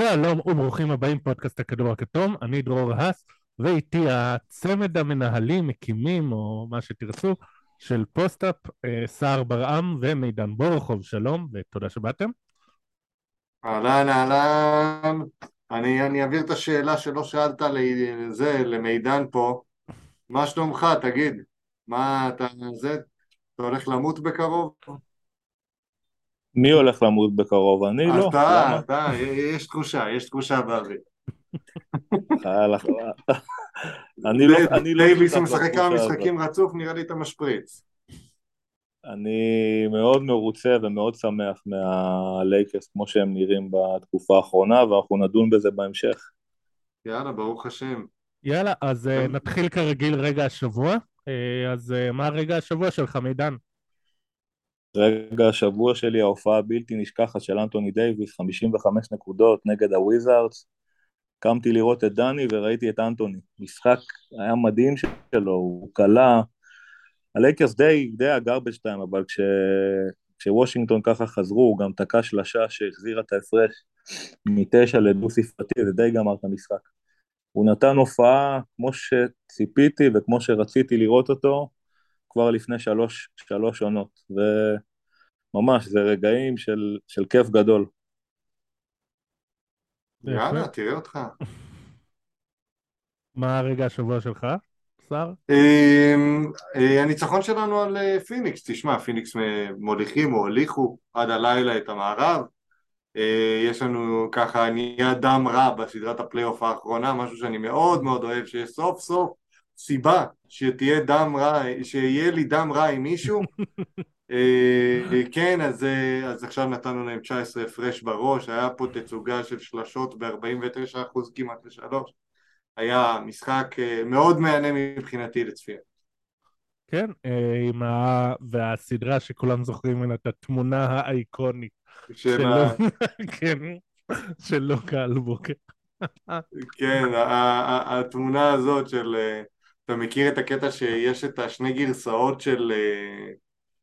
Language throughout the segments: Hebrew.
שלום וברוכים הבאים פודקאסט הכדור הכתום, אני דרור האס ואיתי הצמד המנהלים, מקימים או מה שתרצו של פוסט-אפ, אה, סער ברעם ומידן בורחוב, שלום ותודה שבאתם. אהלן אהלן, אני, אני אעביר את השאלה שלא שאלת לזה, למידן פה, מה שלומך? תגיד, מה אתה, זה, אתה הולך למות בקרוב? מי הולך למות בקרוב? אני לא. אתה, אתה, יש תחושה, יש תחושה באוויר. אני לא... אני לא דייוויס משחק כמה משחקים רצוף, נראה לי אתה משפריץ. אני מאוד מרוצה ומאוד שמח מהלייקרס כמו שהם נראים בתקופה האחרונה, ואנחנו נדון בזה בהמשך. יאללה, ברוך השם. יאללה, אז אה, נתחיל כרגיל רגע השבוע. אה, אז אה, מה רגע השבוע שלך, מידן? רגע השבוע שלי, ההופעה הבלתי נשכחת של אנטוני דייוויס, 55 נקודות נגד הוויזארדס. קמתי לראות את דני וראיתי את אנטוני. משחק היה מדהים שלו, הוא קלע. הלייקרס די, די ה garbage time, אבל כש... כשוושינגטון ככה חזרו, הוא גם תקע שלשה שהחזירה את ההפרש מתשע לדו ספרתי, זה די גמר את המשחק. הוא נתן הופעה כמו שציפיתי וכמו שרציתי לראות אותו כבר לפני שלוש, שלוש עונות, וממש, זה רגעים של, של כיף גדול. יאללה, תראה אותך. מה הרגע השבוע שלך, שר? אמ, אה, הניצחון שלנו על אה, פיניקס, תשמע, פיניקס מוליכים או הוליכו עד הלילה את המערב. אה, יש לנו ככה נהיה דם רע בסדרת הפלייאוף האחרונה, משהו שאני מאוד מאוד אוהב, שיש סוף סוף סיבה שתהיה דם רע, שיהיה לי דם רע עם מישהו. כן, אז, אז עכשיו נתנו להם 19 הפרש בראש, היה פה תצוגה של שלשות ב-49% כמעט לשלוש. היה משחק אה, מאוד מהנה מבחינתי לצפייה. כן, אה, עם ה... והסדרה שכולם זוכרים ממנה את התמונה האייקונית. שלו, כן, שלו קהל בוקר. כן, התמונה הזאת של... אה, אתה מכיר את הקטע שיש את השני גרסאות של,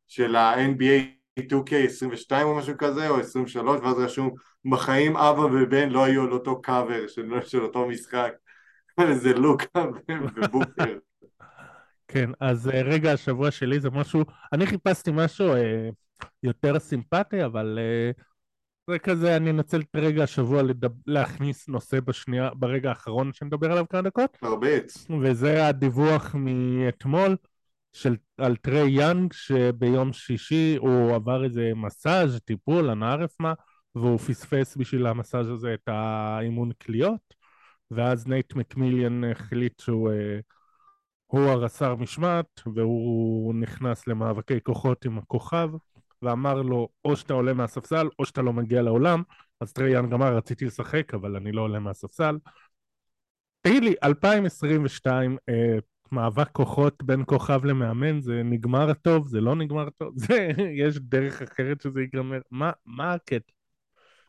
של ה-NBA 2K22 או משהו כזה, או 23, ואז רשום בחיים אבא ובן לא היו על אותו קאבר של, של אותו משחק. איזה לוקה ובוקר. כן, אז אה, רגע השבוע שלי זה משהו, אני חיפשתי משהו אה, יותר סימפטי, אבל אה, זה כזה, אני אנצל את רגע השבוע לדב, להכניס נושא בשנייה, ברגע האחרון שנדבר עליו כמה דקות. מרביץ. וזה הדיווח מאתמול של, על טרי יאנג, שביום שישי הוא עבר איזה מסאז', טיפול, אני לא ערף מה, והוא פספס בשביל המסאז' הזה את האימון קליעות. ואז נייט מקמיליאן החליט שהוא אה, הוא הרס"ר משמעת, והוא נכנס למאבקי כוחות עם הכוכב, ואמר לו, או שאתה עולה מהספסל, או שאתה לא מגיע לאולם. אז טרי יאנג אמר, רציתי לשחק, אבל אני לא עולה מהספסל. תגיד לי, 2022, אה, מאבק כוחות בין כוכב למאמן, זה נגמר טוב, זה לא נגמר טוב, זה, יש דרך אחרת שזה ייגמר, מה, מה הקטע?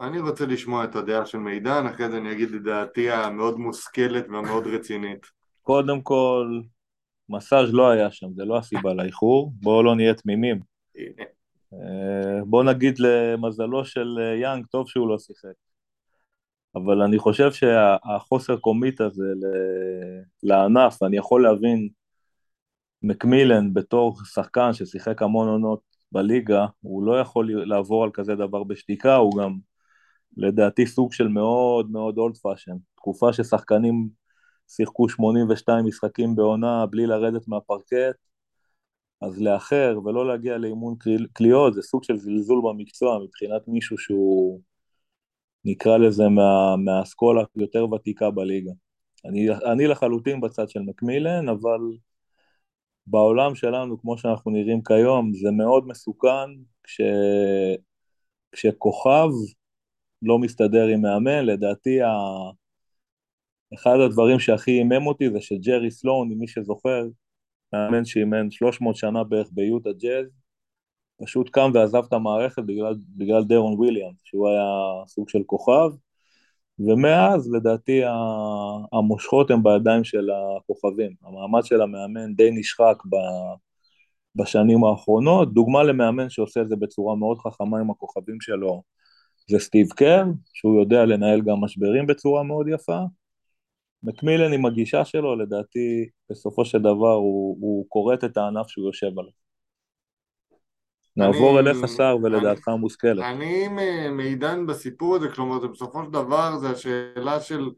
אני רוצה לשמוע את הדעה של עידן, אחרי זה אני אגיד את דעתי המאוד מושכלת והמאוד רצינית. קודם כל, מסאז' לא היה שם, זה לא הסיבה לאיחור, בואו לא נהיה תמימים. אה, בואו נגיד למזלו של אה, יאנג, טוב שהוא לא שיחק. אבל אני חושב שהחוסר commitment הזה לענף, אני יכול להבין מקמילן בתור שחקן ששיחק המון עונות בליגה, הוא לא יכול לעבור על כזה דבר בשתיקה, הוא גם לדעתי סוג של מאוד מאוד old fashion, תקופה ששחקנים שיחקו 82 משחקים בעונה בלי לרדת מהפרקט, אז לאחר ולא להגיע לאימון קליעות זה סוג של זלזול במקצוע מבחינת מישהו שהוא נקרא לזה מה, מהאסכולה יותר ותיקה בליגה. אני, אני לחלוטין בצד של מקמילן, אבל בעולם שלנו, כמו שאנחנו נראים כיום, זה מאוד מסוכן כש, כשכוכב לא מסתדר עם מאמן, לדעתי ה... אחד הדברים שהכי הימם אותי זה שג'רי סלון, מי שזוכר, מאמן שאימן 300 שנה בערך ביוטה ג'אז, פשוט קם ועזב את המערכת בגלל, בגלל דרון וויליאם, שהוא היה סוג של כוכב, ומאז לדעתי המושכות הן בידיים של הכוכבים. המעמד של המאמן די נשחק בשנים האחרונות, דוגמה למאמן שעושה את זה בצורה מאוד חכמה עם הכוכבים שלו, זה סטיב קר, שהוא יודע לנהל גם משברים בצורה מאוד יפה. מקמילן עם הגישה שלו, לדעתי, בסופו של דבר הוא, הוא כורת את הענף שהוא יושב עליו. נעבור אליך שר ולדעתך המושכלת. אני עם עידן בסיפור הזה, כלומר זה בסופו של דבר זה השאלה של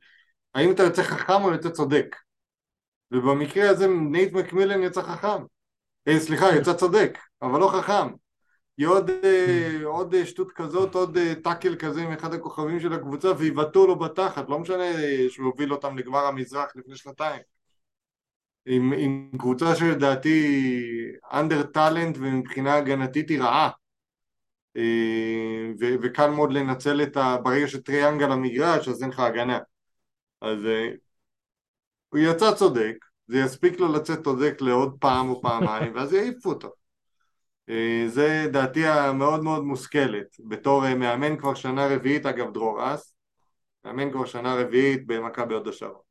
האם אתה יוצא חכם או יוצא צודק ובמקרה הזה נייט מקמילן יצא חכם אה, סליחה יצא צודק אבל לא חכם היא עוד, אה, עוד שטות כזאת, עוד אה, טאקל כזה עם אחד הכוכבים של הקבוצה ויבעטו לו בתחת, לא משנה שהוא הוביל אותם לגמר המזרח לפני שנתיים. עם, עם קבוצה שלדעתי אנדר טאלנט ומבחינה הגנתית היא רעה. אה, ו- וקל מאוד לנצל את ה... ברגע שטריאנג על המגרש אז אין לך הגנה. אז אה, הוא יצא צודק זה יספיק לו לצאת צודק לעוד פעם או פעמיים ואז יעיפו אותו. אה, זה דעתי המאוד מאוד מושכלת בתור מאמן כבר שנה רביעית אגב דרור אס מאמן כבר שנה רביעית במכבי הוד השרון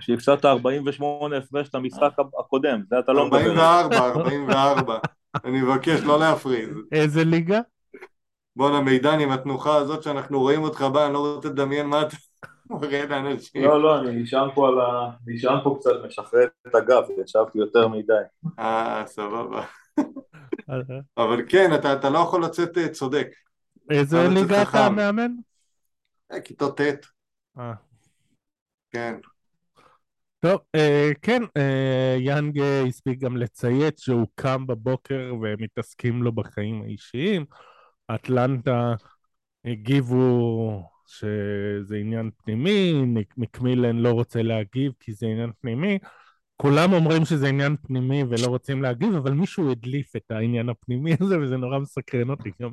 שהפסדת 48 הפרש את המשחק הקודם, זה אתה לא מדבר. 44, 44. אני מבקש לא להפריז. איזה ליגה? בואנה מידן עם התנוחה הזאת שאנחנו רואים אותך בה, אני לא רוצה לדמיין מה אתה מראה לאנשים. לא, לא, אני נשען פה על ה... נשען פה קצת, משחרר את הגב, ישבתי יותר מדי. אה, סבבה. אבל כן, אתה לא יכול לצאת אה, צודק. איזה ליגה אתה מאמן? אה, כיתות ט'. אה. כן. טוב, אה, כן, אה, יאנג הספיק גם לציית שהוא קם בבוקר ומתעסקים לו בחיים האישיים. אטלנטה הגיבו שזה עניין פנימי, מקמילן לא רוצה להגיב כי זה עניין פנימי. כולם אומרים שזה עניין פנימי ולא רוצים להגיב, אבל מישהו הדליף את העניין הפנימי הזה וזה נורא מסקרן אותי גם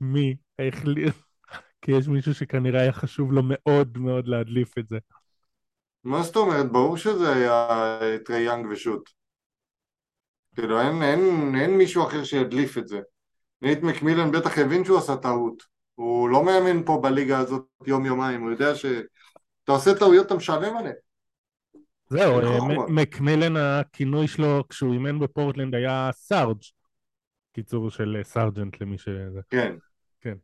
מי החליט, כי יש מישהו שכנראה היה חשוב לו מאוד מאוד להדליף את זה. מה זאת אומרת? ברור שזה היה טרי יאנג ושות. כאילו אין, אין, אין מישהו אחר שידליף את זה. נייט מקמילן בטח הבין שהוא עשה טעות. הוא לא מאמן פה בליגה הזאת יום יומיים, הוא יודע שאתה עושה טעויות אתה משלם עליהן. זהו, אה, מקמילן הכינוי שלו כשהוא אימן בפורטלנד היה סארג', קיצור של אה, סארג'נט למי ש... כן. כן.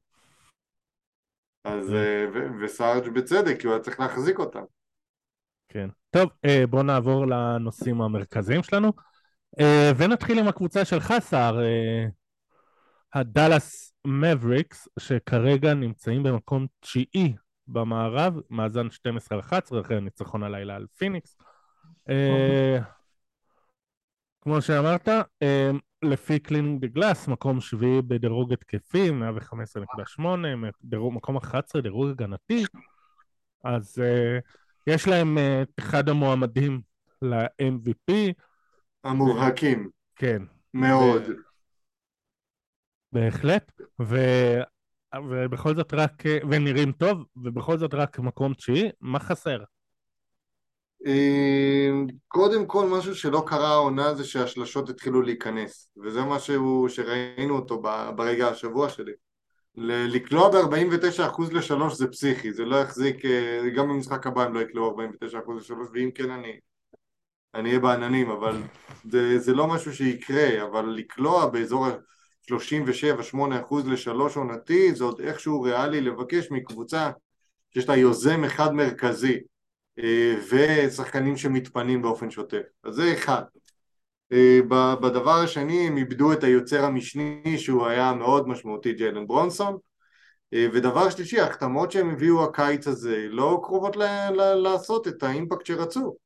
אז, אה, וסארג' בצדק, כי הוא היה צריך להחזיק אותם. כן. טוב, בואו נעבור לנושאים המרכזיים שלנו, ונתחיל עם הקבוצה שלך, סער, הדאלאס מבריקס, שכרגע נמצאים במקום תשיעי במערב, מאזן 12 11 אחרי הניצחון הלילה על פיניקס. כמו שאמרת, לפי Cleaning the Glass, מקום שביעי בדירוג התקפי, 115.8, מקום 11 דירוג הגנתי, אז יש להם אה, את אחד המועמדים ל-MVP. המובהקים. כן. מאוד. בהחלט, ו... ובכל זאת רק, ונראים טוב, ובכל זאת רק מקום תשיעי, מה חסר? אה, קודם כל משהו שלא קרה העונה זה שהשלשות התחילו להיכנס וזה משהו שראינו אותו ברגע השבוע שלי לקלוע ב-49% ל-3 זה פסיכי, זה לא יחזיק, אה, גם במשחק הבא הם לא יקלעו 49% ל-3 ואם כן אני אני אהיה בעננים, אבל זה, זה לא משהו שיקרה, אבל לקלוע באזור ה-37-8% ל-3 עונתי זה עוד איכשהו ריאלי לבקש מקבוצה שיש לה יוזם אחד מרכזי אה, ושחקנים שמתפנים באופן שוטף, אז זה אחד. אה, בדבר השני הם איבדו את היוצר המשני שהוא היה מאוד משמעותי ג'יילן ברונסון. אה, ודבר שלישי ההחתמות שהם הביאו הקיץ הזה לא קרובות ל- ל- לעשות את האימפקט שרצו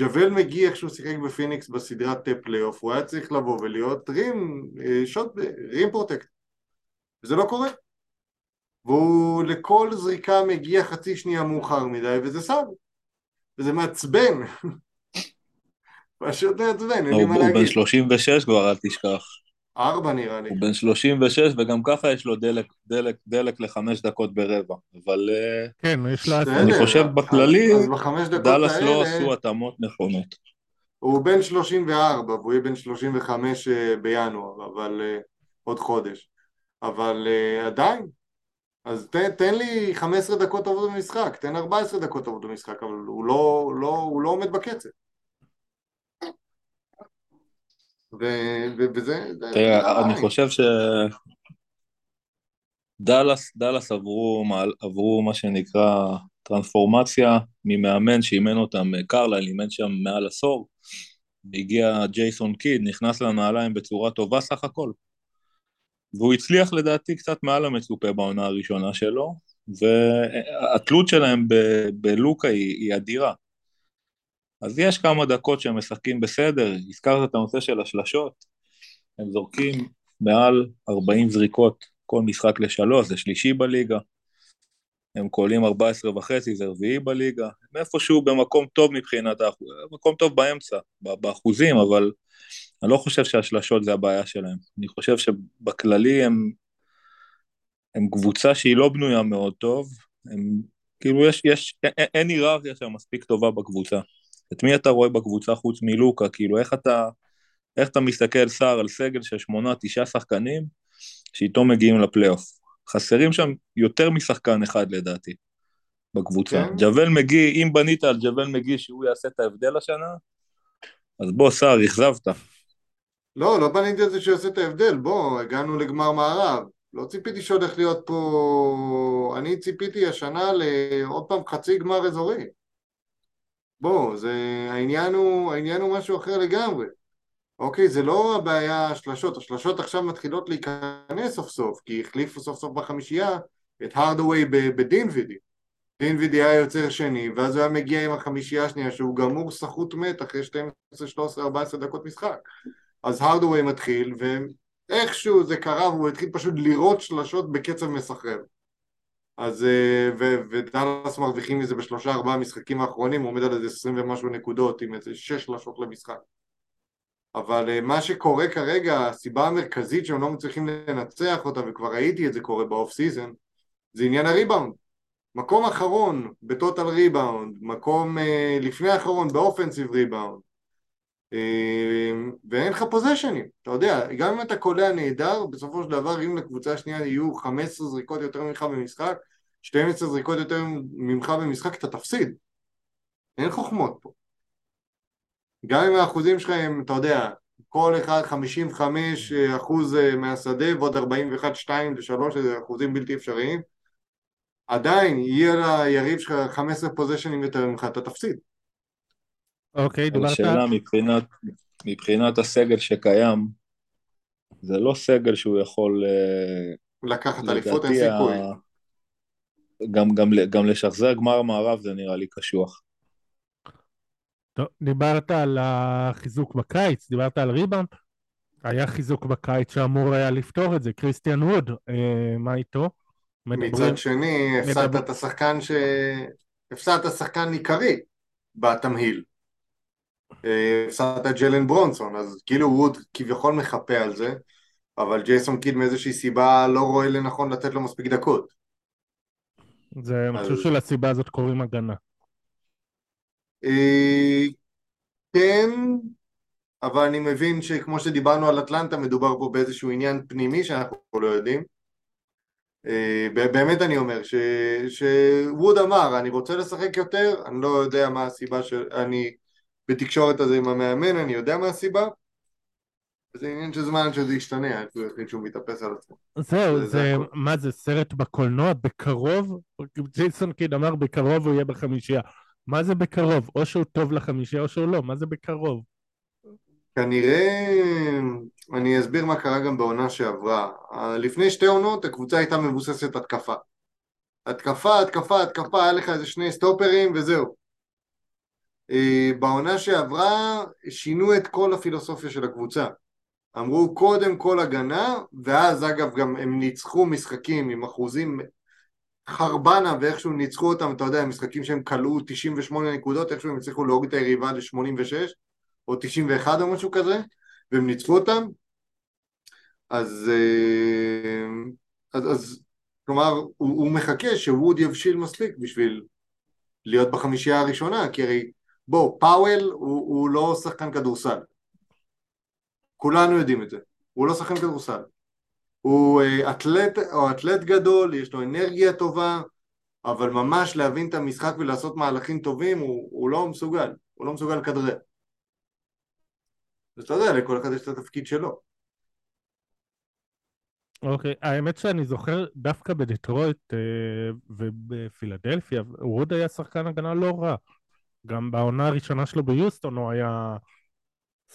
ג'וול מגיע איך שהוא שיחק בפיניקס בסדרת פלייאוף הוא היה צריך לבוא ולהיות rim אה, shot rim protect וזה לא קורה והוא לכל זריקה מגיע חצי שנייה מאוחר מדי וזה סב וזה מעצבן פשוט מעצבן, אין לי מה להגיד. הוא בן 36 כבר, אל תשכח. ארבע נראה לי. הוא בן 36 וגם ככה יש לו דלק, דלק, דלק לחמש דקות ברבע, אבל אה, כן, יש לו... אני חושב בכללי, דאלאס לא עשו התאמות נכונות. הוא בן 34 והוא יהיה בן 35 אה, בינואר, אבל אה, עוד חודש. אבל עדיין, אז תן, תן לי 15 דקות טובות במשחק, תן 14 דקות טובות במשחק, אבל הוא לא, לא, הוא לא עומד בקצב. וזה... תראה, אני חושב ש... דאלאס, דאלאס עברו, עברו מה שנקרא טרנספורמציה ממאמן שאימן אותם, קרליל אימן שם מעל עשור, הגיע ג'ייסון קיד, נכנס לנעליים בצורה טובה סך הכל. והוא הצליח לדעתי קצת מעל המצופה בעונה הראשונה שלו, והתלות שלהם ב- בלוקה היא, היא אדירה. אז יש כמה דקות שהם משחקים בסדר, הזכרת את הנושא של השלשות, הם זורקים מעל 40 זריקות כל משחק לשלוש, זה שלישי בליגה. הם קולים 14 וחצי, זה רביעי בליגה. הם איפשהו במקום טוב מבחינת, מקום טוב באמצע, באחוזים, אבל אני לא חושב שהשלשות זה הבעיה שלהם. אני חושב שבכללי הם, הם קבוצה שהיא לא בנויה מאוד טוב, הם, כאילו יש, יש, אין היררכיה שם מספיק טובה בקבוצה. את מי אתה רואה בקבוצה חוץ מלוקה? כאילו איך אתה, איך אתה מסתכל שר על סגל של שמונה, תשעה שחקנים, שאיתו מגיעים לפלייאוף. חסרים שם יותר משחקן אחד לדעתי בקבוצה. כן. ג'וול מגי, אם בנית על ג'וול מגי שהוא יעשה את ההבדל השנה, אז בוא, סער, אכזבת. לא, לא בניתי על זה שהוא יעשה את ההבדל, בוא, הגענו לגמר מערב. לא ציפיתי שהולך להיות פה... אני ציפיתי השנה לעוד פעם חצי גמר אזורי. בוא, זה... העניין הוא, העניין הוא משהו אחר לגמרי. אוקיי, זה לא הבעיה השלשות, השלשות עכשיו מתחילות להיכנס סוף סוף, כי החליפו סוף סוף בחמישייה את הרדווי בדינווידי. דינווידי היה יוצר שני, ואז הוא היה מגיע עם החמישייה השנייה שהוא גמור סחוט מת אחרי 12, 13, 14 דקות משחק. אז הרדווי מתחיל, ואיכשהו זה קרה והוא התחיל פשוט לירות שלשות בקצב מסחרר. אז, אה, ודאלאס מרוויחים מזה בשלושה ארבעה משחקים האחרונים, הוא עומד על איזה עשרים ומשהו נקודות עם איזה שש שלשות למשחק. אבל אה, מה שקורה כרגע, הסיבה המרכזית שהם לא מצליחים לנצח אותה, וכבר ראיתי את זה קורה ב off season, זה עניין הריבאונד. מקום אחרון ב total rebound, מקום uh, לפני האחרון ב offensive rebound, ואין לך possession ים, אתה יודע, גם אם אתה קולע נהדר, בסופו של דבר אם לקבוצה השנייה יהיו 15 זריקות יותר ממך במשחק, 12 זריקות יותר ממך במשחק, אתה תפסיד. אין חוכמות פה. גם אם האחוזים שלך הם, אתה יודע, כל אחד 55 אחוז אה, מהשדה ועוד 41, 2 ל-3 זה אחוזים בלתי אפשריים, עדיין יהיה ליריב שלך 15 פוזיישנים יותר ממך, אתה תפסיד. אוקיי, דיברת... השאלה מבחינת, מבחינת הסגל שקיים, זה לא סגל שהוא יכול... אה, לקחת אליפות, אין סיכוי. גם, גם, גם לשחזר גמר מערב זה נראה לי קשוח. טוב, דיברת על החיזוק בקיץ, דיברת על ריבאונד, היה חיזוק בקיץ שאמור היה לפתור את זה, קריסטיאן ווד, אה, מה איתו? מדברים... מצד שני, הפסדת מדבר... את השחקן ש... הפסדת שחקן עיקרי בתמהיל. הפסדת את ג'לן ברונסון, אז כאילו ווד כביכול מחפה על זה, אבל ג'ייסון קיד מאיזושהי סיבה לא רואה לנכון לתת לו מספיק דקות. זה, אני חושב שלסיבה הזאת קוראים הגנה. אה, כן, אבל אני מבין שכמו שדיברנו על אטלנטה, מדובר פה באיזשהו עניין פנימי שאנחנו לא יודעים. אה, באמת אני אומר, שווד אמר, אני רוצה לשחק יותר, אני לא יודע מה הסיבה שאני בתקשורת הזה עם המאמן, אני יודע מה הסיבה. זה עניין של זמן שזה ישתנה, עד שהוא יחליט שהוא מתאפס על עצמו. זהו, זה, זה, מה זה, סרט בקולנוע? בקרוב? ג'ייסון קיד אמר בקרוב הוא יהיה בחמישייה. מה זה בקרוב? או שהוא טוב לחמישי או שהוא לא, מה זה בקרוב? כנראה, אני אסביר מה קרה גם בעונה שעברה. לפני שתי עונות הקבוצה הייתה מבוססת התקפה. התקפה, התקפה, התקפה, היה לך איזה שני סטופרים וזהו. אה, בעונה שעברה שינו את כל הפילוסופיה של הקבוצה. אמרו קודם כל הגנה, ואז אגב גם הם ניצחו משחקים עם אחוזים חרבנה ואיכשהו ניצחו אותם, אתה יודע, משחקים שהם כלאו 98 נקודות, איכשהו הם הצליחו להוריד את היריבה ל-86 או 91 או משהו כזה, והם ניצחו אותם. אז, אה, אז, אז כלומר, הוא, הוא מחכה שווד יבשיל מספיק בשביל להיות בחמישייה הראשונה, כי הרי בוא, פאוול הוא, הוא לא שחקן כדורסל. כולנו יודעים את זה. הוא לא שחקן כדורסל. הוא אה, אתלט, או אתלט גדול, יש לו אנרגיה טובה, אבל ממש להבין את המשחק ולעשות מהלכים טובים, הוא, הוא לא מסוגל, הוא לא מסוגל לכדרר. אז אתה יודע, לכל אחד יש את התפקיד שלו. אוקיי, האמת שאני זוכר דווקא בדטרויט אה, ובפילדלפיה, ווד היה שחקן הגנה לא רע. גם בעונה הראשונה שלו ביוסטון הוא היה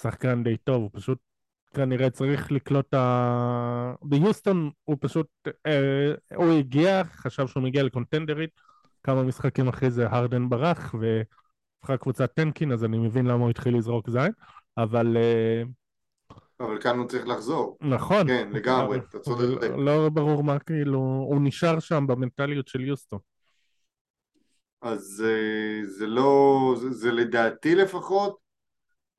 שחקן די טוב, הוא פשוט כנראה צריך לקלוט ה... ביוסטון הוא פשוט, אה, הוא הגיע, חשב שהוא מגיע לקונטנדרית, כמה משחקים אחרי זה הרדן ברח והפכה קבוצת טנקין, אז אני מבין למה הוא התחיל לזרוק זין, אבל... אה, אבל כאן הוא צריך לחזור. נכון. כן, לגמרי, אתה צודק. לא ברור מה כאילו, הוא נשאר שם במנטליות של יוסטון. אז אה, זה לא, זה, זה לדעתי לפחות,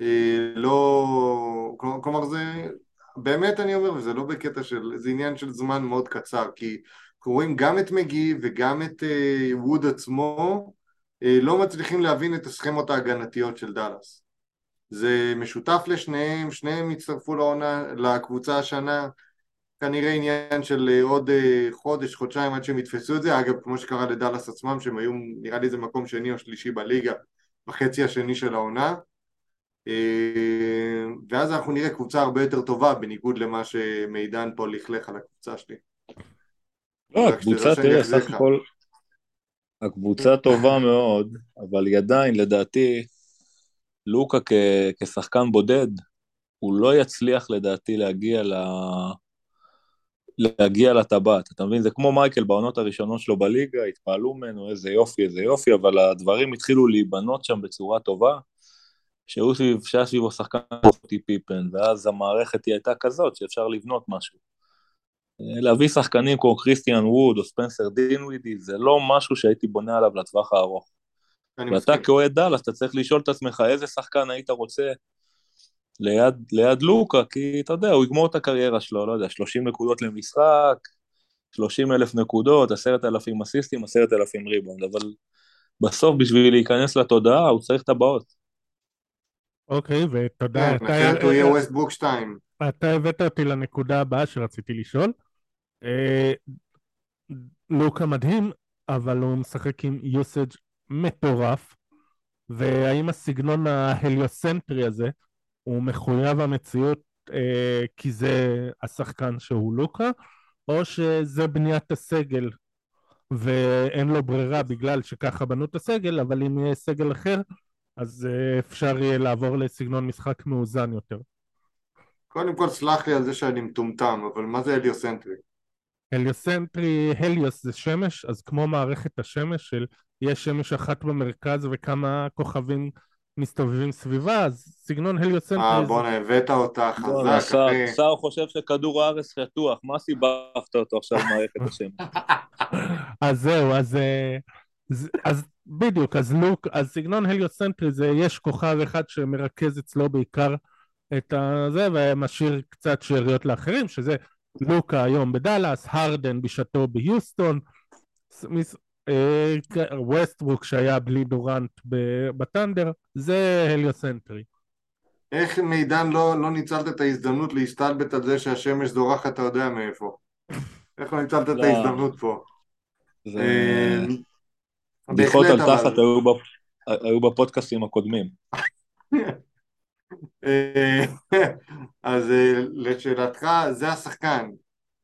אה, לא, כלומר זה, באמת אני אומר, וזה לא בקטע של, זה עניין של זמן מאוד קצר, כי אנחנו רואים גם את מגי וגם את אה, ווד עצמו, לא מצליחים להבין את הסכמות ההגנתיות של דאלאס. זה משותף לשניהם, שניהם הצטרפו לעונה, לקבוצה השנה, כנראה עניין של אה, עוד אה, חודש, חודשיים עד שהם יתפסו את זה, אגב כמו שקרה לדאלאס עצמם שהם היו נראה לי זה מקום שני או שלישי בליגה בחצי השני של העונה. אה, ואז אנחנו נראה קבוצה הרבה יותר טובה בניגוד למה שמידן פה לכלך על הקבוצה שלי. לא, הקבוצה, תראה, סך הכל הקבוצה טובה מאוד, אבל היא עדיין לדעתי לוקה כשחקן בודד הוא לא יצליח לדעתי להגיע ל... להגיע לטבעת, אתה מבין? זה כמו מייקל בעונות הראשונות שלו בליגה, התפעלו ממנו, איזה יופי, איזה יופי, אבל הדברים התחילו להיבנות שם בצורה טובה, שהוא סביב, שהיה סביבו שחקן פרוטי פיפן, ואז המערכת היא הייתה כזאת שאפשר לבנות משהו. להביא שחקנים כמו קריסטיאן ווד או ספנסר דינווידי, זה לא משהו שהייתי בונה עליו לטווח הארוך. ואתה כאוהד דאלאס, אתה צריך לשאול את עצמך איזה שחקן היית רוצה ליד, ליד לוקה, כי אתה יודע, הוא יגמור את הקריירה שלו, לא יודע, 30 נקודות למשחק, 30 אלף נקודות, 10,000 אסיסטים, 10,000 ריבונד, אבל בסוף בשביל להיכנס לתודעה הוא צריך טבעות. אוקיי, ותודה. כן, אחרת הוא יהיה ווסטבוק 2. אתה הבאת אותי לנקודה הבאה שרציתי לשאול. אה, לוקה מדהים, אבל הוא משחק עם יוסאג' מטורף, והאם הסגנון ההליוסנטרי הזה הוא מחויב המציאות אה, כי זה השחקן שהוא לוקה, או שזה בניית הסגל ואין לו ברירה בגלל שככה בנו את הסגל, אבל אם יהיה סגל אחר, אז אה, אפשר יהיה לעבור לסגנון משחק מאוזן יותר. קודם כל סלח לי על זה שאני מטומטם, אבל מה זה הליוסנטרי? הליוסנטרי, הליוס זה שמש, אז כמו מערכת השמש של יש שמש אחת במרכז וכמה כוכבים מסתובבים סביבה, אז סגנון הליוצנטרי... אה, בואנה, הבאת אותה חזק, אחי. שר חושב שכדור הארץ שטוח, מה סיבכת אותו עכשיו במערכת השמש? אז זהו, אז... אה, אז בדיוק, אז לוק, אז סגנון הליוצנטרי זה יש כוכב אחד שמרכז אצלו בעיקר את הזה ומשאיר קצת שאריות לאחרים, שזה לוקה היום בדאלאס, הרדן בשעתו ביוסטון, ווסטברוק אה, שהיה בלי דורנט בת'אנדר, זה הליוסנטרי. איך מידן לא, לא ניצלת את ההזדמנות להסתלבט על זה שהשמש זורחת אתה יודע מאיפה? איך לא ניצלת את לא. ההזדמנות פה? זה... אה, בדיחות על תחת היו בפודקאסטים הקודמים. אה, אז לשאלתך, זה השחקן.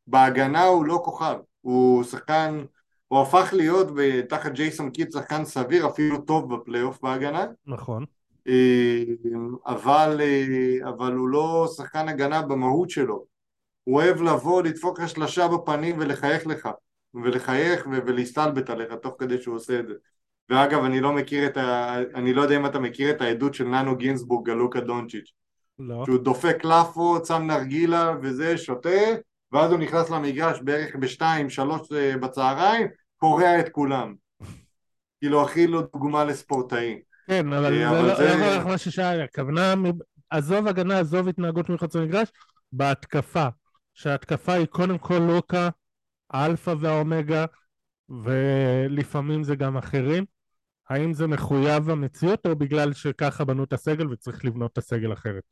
בהגנה הוא לא כוכב, הוא שחקן הוא הפך להיות תחת ג'ייסון קיד שחקן סביר, אפילו טוב בפלייאוף בהגנה. נכון. אה, אבל, אה, אבל הוא לא שחקן הגנה במהות שלו. הוא אוהב לבוא, לדפוק השלשה בפנים ולחייך לך, ולחייך ולהסתלבט עליך תוך כדי שהוא עושה את זה. ואגב, אני לא מכיר את ה... אני לא יודע אם אתה מכיר את העדות של ננו גינסבורג על לוקה דונצ'יץ'. לא. שהוא דופק לאפות, שם נרגילה וזה, שותה, ואז הוא נכנס למגרש בערך בשתיים, שלוש אה, בצהריים, קורע את כולם. כאילו הכי לא דוגמה לספורטאי. כן, אבל אה, זה לא רק מה ששאל, הכוונה, עזוב הגנה, עזוב התנהגות מחוץ למגרש, בהתקפה. שההתקפה היא קודם כל לוקה, האלפא והאומגה, ולפעמים זה גם אחרים. האם זה מחויב המציאות או בגלל שככה בנו את הסגל וצריך לבנות את הסגל אחרת?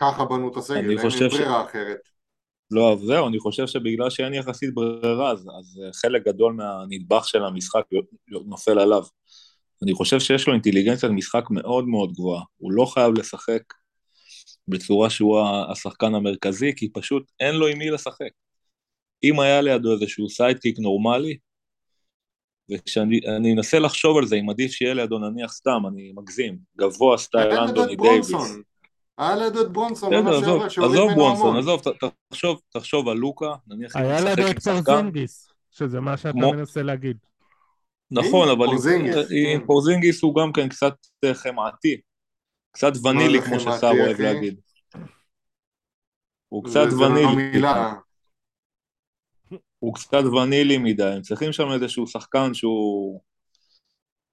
ככה בנו את הסגל, אין חושב ברירה ש... אחרת. לא, זהו, אני חושב שבגלל שאין יחסית ברירה, אז, אז חלק גדול מהנדבך של המשחק נופל עליו. אני חושב שיש לו אינטליגנציית משחק מאוד מאוד גבוהה. הוא לא חייב לשחק בצורה שהוא השחקן המרכזי, כי פשוט אין לו עם מי לשחק. אם היה לידו איזשהו sidekick נורמלי, וכשאני אנסה לחשוב על זה, אם עדיף שיהיה לידו נניח סתם, אני מגזים, גבוה סטייל אנתוני דייוויס. היה לידו את ברונסון, עזוב ברונסון, עזוב, תחשוב, תחשוב על לוקה, נניח היה לידו את פורזינגיס, שזה מה שאתה מנסה להגיד. נכון, אבל עם פורזינגיס הוא גם כן קצת אה, חמאתי, קצת ונילי כמו שסער אוהב להגיד. הוא קצת ונילי. הוא קצת ונילי מדי, הם צריכים שם איזשהו שחקן שהוא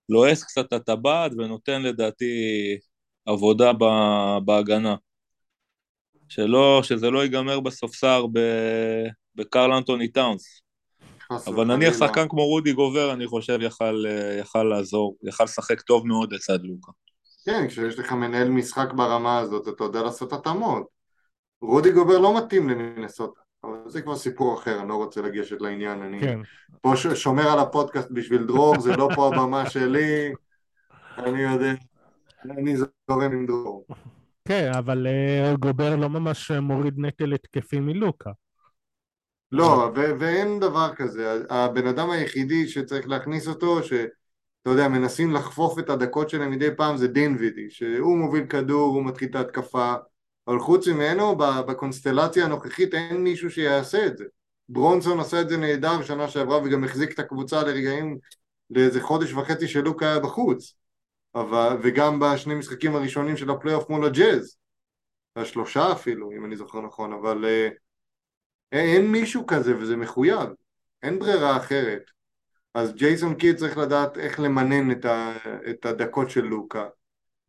לועס קצת את הטבעת ונותן לדעתי עבודה בהגנה. שלא, שזה לא ייגמר בספסר בקרל אנטוני טאונס. אבל נניח שחקן כמו רודי גובר, אני חושב יכל, יכל לעזור, יכל לשחק טוב מאוד לצד לוקה. כן, כשיש לך מנהל משחק ברמה הזאת, אתה יודע לעשות התאמות. רודי גובר לא מתאים למינסוטה. אבל זה כבר סיפור אחר, אני לא רוצה לגשת לעניין, אני כן. פה שומר על הפודקאסט בשביל דרור, זה לא פה הבמה שלי, אני יודע, אני זורם עם דרור. כן, אבל uh, גובר לא ממש מוריד נטל התקפי מלוקה. לא, ו- ואין דבר כזה, הבן אדם היחידי שצריך להכניס אותו, שאתה יודע, מנסים לחפוף את הדקות שלהם מדי פעם, זה דין וידי, שהוא מוביל כדור, הוא מתחיל את ההתקפה, אבל חוץ ממנו בקונסטלציה הנוכחית אין מישהו שיעשה את זה. ברונסון עשה את זה נהדר שנה שעברה וגם החזיק את הקבוצה לרגעים לאיזה חודש וחצי שלוק היה בחוץ אבל, וגם בשני משחקים הראשונים של הפלייאוף מול הג'אז. השלושה אפילו אם אני זוכר נכון אבל אה, אין מישהו כזה וזה מחויב. אין ברירה אחרת. אז ג'ייסון קיד צריך לדעת איך למנן את, ה, את הדקות של לוקה.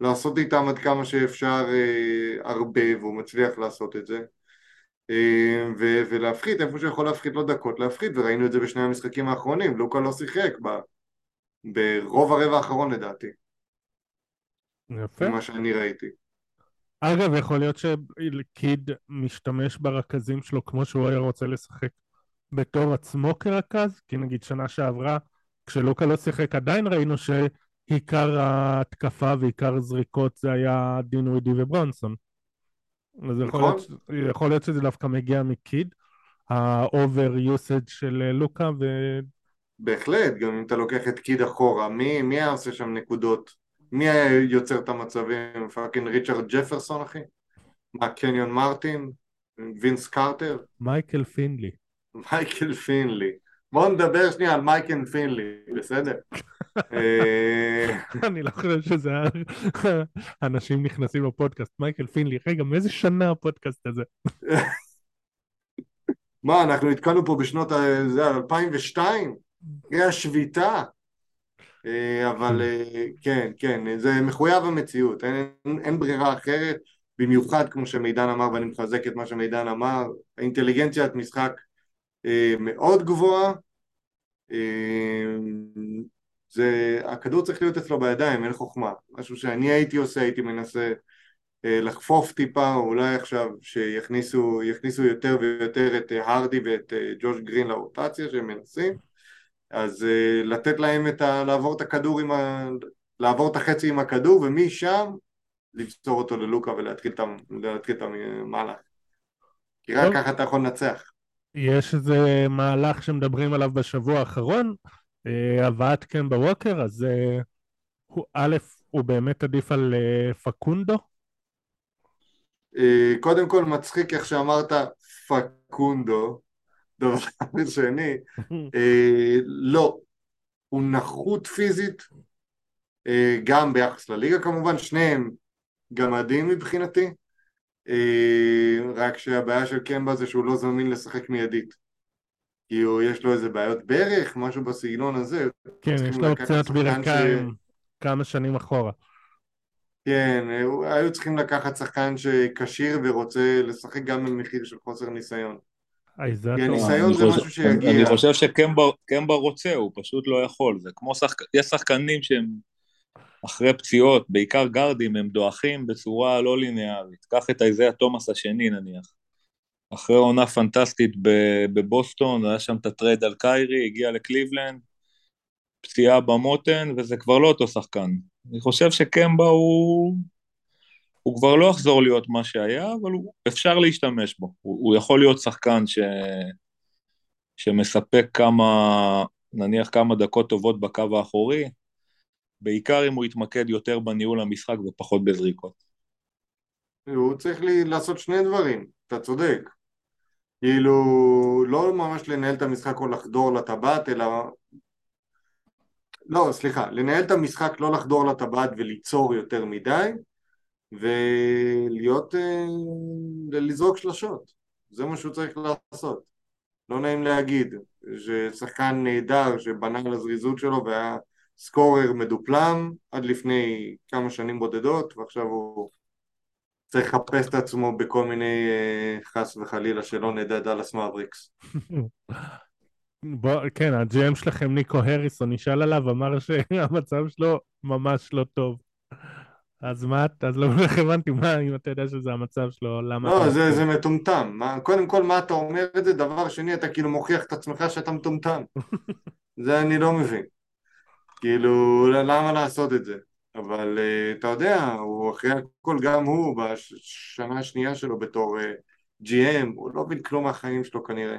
לעשות איתם עד כמה שאפשר אה, הרבה, והוא מצליח לעשות את זה. אה, ו- ולהפחית, איפה שהוא יכול להפחית לו דקות, להפחית, וראינו את זה בשני המשחקים האחרונים, לוקה לא שיחק ב- ברוב הרבע האחרון לדעתי. יפה. ממה שאני ראיתי. אגב, יכול להיות שקיד משתמש ברכזים שלו כמו שהוא היה רוצה לשחק בתור עצמו כרכז, כי נגיד שנה שעברה, כשלוקה לא שיחק עדיין ראינו ש... עיקר ההתקפה ועיקר הזריקות זה היה דינווידי וברונסון. אז יכול, נכון. להיות, יכול להיות שזה דווקא מגיע מקיד, ה over used של אה, לוקה ו... בהחלט, גם אם אתה לוקח את קיד אחורה, מי, מי היה עושה שם נקודות? מי היה יוצר את המצבים? fucking ריצ'רד ג'פרסון אחי? מה קניון מרטין? וינס קרטר? מייקל פינלי. מייקל פינלי. בואו נדבר שנייה על מייקל פינלי, בסדר? אה, אני לא חושב שזה אנשים נכנסים לפודקאסט, מייקל פינלי, רגע, מאיזה שנה הפודקאסט הזה? מה, אנחנו נתקענו פה בשנות 2002? אחרי השביתה. אה, אבל אה, כן, כן, זה מחויב המציאות, אין, אין ברירה אחרת, במיוחד כמו שמידן אמר, ואני מחזק את מה שמידן אמר, האינטליגנציית משחק מאוד גבוהה, זה, הכדור צריך להיות אצלו בידיים, אין חוכמה. משהו שאני הייתי עושה, הייתי מנסה אה, לחפוף טיפה, או אולי עכשיו שיכניסו יותר ויותר את אה, הרדי ואת אה, ג'וש גרין לרוטציה שהם מנסים, אז אה, לתת להם את ה... לעבור את הכדור עם ה... לעבור את החצי עם הכדור, ומשם למסור אותו ללוקה ולהתחיל את המהלך. כי רק ככה אתה יכול לנצח. יש איזה מהלך שמדברים עליו בשבוע האחרון, אה, הבאת קמבה ווקר, אז אה, הוא, א', הוא באמת עדיף על פקונדו? קודם כל מצחיק איך שאמרת פקונדו, דבר שני, לא, הוא נחות פיזית, גם ביחס לליגה כמובן, שניהם גמדים מבחינתי, רק שהבעיה של קמבה זה שהוא לא זמין לשחק מיידית. כאילו יש לו איזה בעיות ברך, משהו בסגנון הזה. כן, יש לו קצת ברכיים כמה שנים אחורה. כן, היו צריכים לקחת שחקן שכשיר ורוצה לשחק גם במחיר של חוסר ניסיון. כי הניסיון זה משהו שיגיע. אני חושב שקמבה רוצה, הוא פשוט לא יכול. זה כמו שחק... יש שחקנים שהם אחרי פציעות, בעיקר גרדים, הם דועכים בצורה לא ליניארית. קח את איזיה תומאס השני נניח. אחרי עונה פנטסטית בבוסטון, היה שם את ה trade על קיירי, הגיע לקליבלנד, פציעה במותן, וזה כבר לא אותו שחקן. אני חושב שקמבה הוא... הוא כבר לא יחזור להיות מה שהיה, אבל הוא, אפשר להשתמש בו. הוא, הוא יכול להיות שחקן ש, שמספק כמה, נניח כמה דקות טובות בקו האחורי, בעיקר אם הוא יתמקד יותר בניהול המשחק ופחות בזריקות. הוא צריך לי לעשות שני דברים, אתה צודק. כאילו, לא ממש לנהל את המשחק או לחדור לטבעת, אלא... לא, סליחה, לנהל את המשחק, לא לחדור לטבעת וליצור יותר מדי, ולהיות... אה, לזרוק שלשות. זה מה שהוא צריך לעשות. לא נעים להגיד, ששחקן נהדר שבנה על הזריזות שלו והיה סקורר מדופלם עד לפני כמה שנים בודדות, ועכשיו הוא צריך לחפש את עצמו בכל מיני אה, חס וחלילה שלא נדע דאלאס מאבריקס. בוא, כן, הג'י.אם שלכם ניקו הריסון נשאל עליו, אמר שהמצב שלו ממש לא טוב. אז מה, אז לא איך הבנתי, מה, אם אתה יודע שזה המצב שלו, למה... לא, זה, זה מטומטם. מה, קודם כל, מה אתה אומר את זה? דבר שני, אתה כאילו מוכיח את עצמך שאתה מטומטם. זה אני לא מבין. כאילו, למה לעשות את זה? אבל uh, אתה יודע, הוא אחרי הכל, גם הוא, בשנה השנייה שלו בתור uh, אה, GM, הוא לא מבין כלום מהחיים שלו כנראה.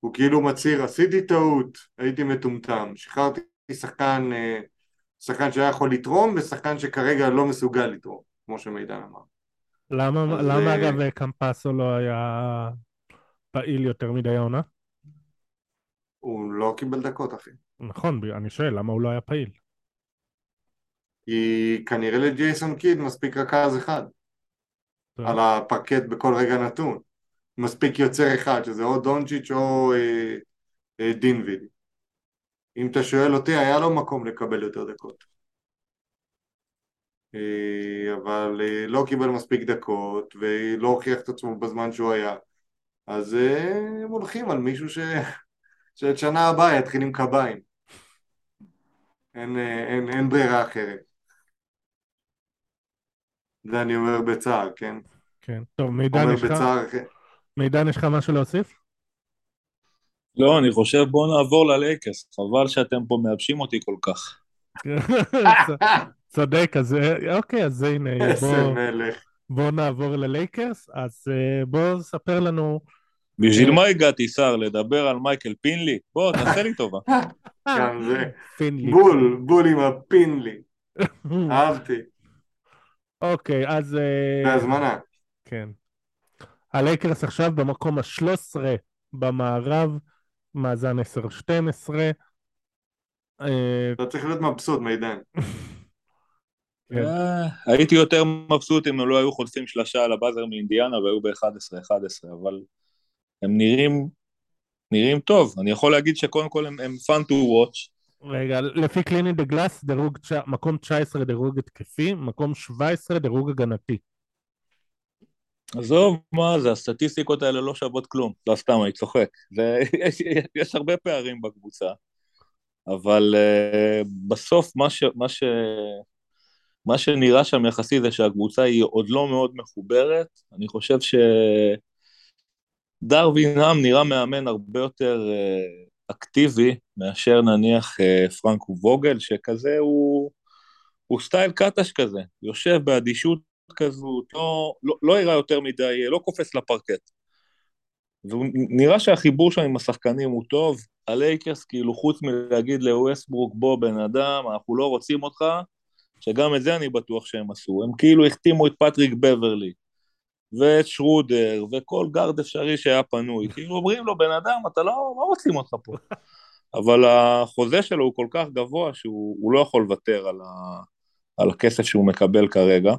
הוא כאילו מצהיר, עשיתי טעות, הייתי מטומטם, שחררתי שחקן, uh, שחקן שהיה יכול לתרום, ושחקן שכרגע לא מסוגל לתרום, כמו שמידן אמר. למה, למה uh, אגב קמפסו לא היה פעיל יותר מדי העונה? הוא לא קיבל דקות, אחי. נכון, אני שואל, למה הוא לא היה פעיל? כי כנראה לג'ייסון קיד מספיק רכז אחד על הפרקט בכל רגע נתון. מספיק יוצר אחד, שזה או דונצ'יץ' או אה, אה, דינוויד. אם אתה שואל אותי, היה לו מקום לקבל יותר דקות. אה, אבל אה, לא קיבל מספיק דקות ולא הוכיח את עצמו בזמן שהוא היה. אז אה, הם הולכים על מישהו ש... שאת שנה הבאה יתחיל עם קביים. אין, אין, אין ברירה אחרת. זה אני אומר בצער, כן? כן. טוב, מידן, יש לך... בצער... כן. מידן, יש לך משהו להוסיף? לא, אני חושב בואו נעבור ללייקרס, חבל שאתם פה מייבשים אותי כל כך. צודק, אז אה, אוקיי, אז הנה, בואו בוא נעבור ללייקרס, אז אה, בואו ספר לנו... בשביל מה הגעתי, שר, לדבר על מייקל פינלי? בוא, תעשה לי טובה. גם זה. בול, בול עם הפינלי. אהבתי. אוקיי, אז... אה, בהזמנה. כן. הלייקרס עכשיו במקום ה-13 במערב, מאזן 10-12. אה, אתה צריך להיות מבסוט, מידן. כן. אה, הייתי יותר מבסוט אם הם לא היו חוטפים שלושה על הבאזר מאינדיאנה והיו ב-11-11, אבל הם נראים, נראים טוב. אני יכול להגיד שקודם כל הם, הם fun to watch. רגע, לפי קליני דה גלאס, דירוג, מקום 19 דירוג התקפי, מקום 17 דירוג הגנתי. עזוב, מה זה, הסטטיסטיקות האלה לא שוות כלום. לא סתם, אני צוחק. יש, יש הרבה פערים בקבוצה, אבל uh, בסוף מה, ש, מה, ש, מה שנראה שם יחסי זה שהקבוצה היא עוד לא מאוד מחוברת. אני חושב שדרווין האם נראה מאמן הרבה יותר uh, אקטיבי מאשר נניח uh, פרנק ווגל, שכזה הוא, הוא סטייל קטש כזה, יושב באדישות כזאת, לא, לא, לא יראה יותר מדי, לא קופץ לפרקט. ונראה שהחיבור שם עם השחקנים הוא טוב, הלייקרס כאילו חוץ מלהגיד לווסטברוק בוא בן אדם, אנחנו לא רוצים אותך, שגם את זה אני בטוח שהם עשו, הם כאילו החתימו את פטריק בבברלי, ואת שרודר, וכל guard אפשרי שהיה פנוי, כאילו אומרים לו בן אדם אתה לא, לא רוצים אותך פה, אבל החוזה שלו הוא כל כך גבוה שהוא לא יכול לוותר על, ה, על הכסף שהוא מקבל כרגע,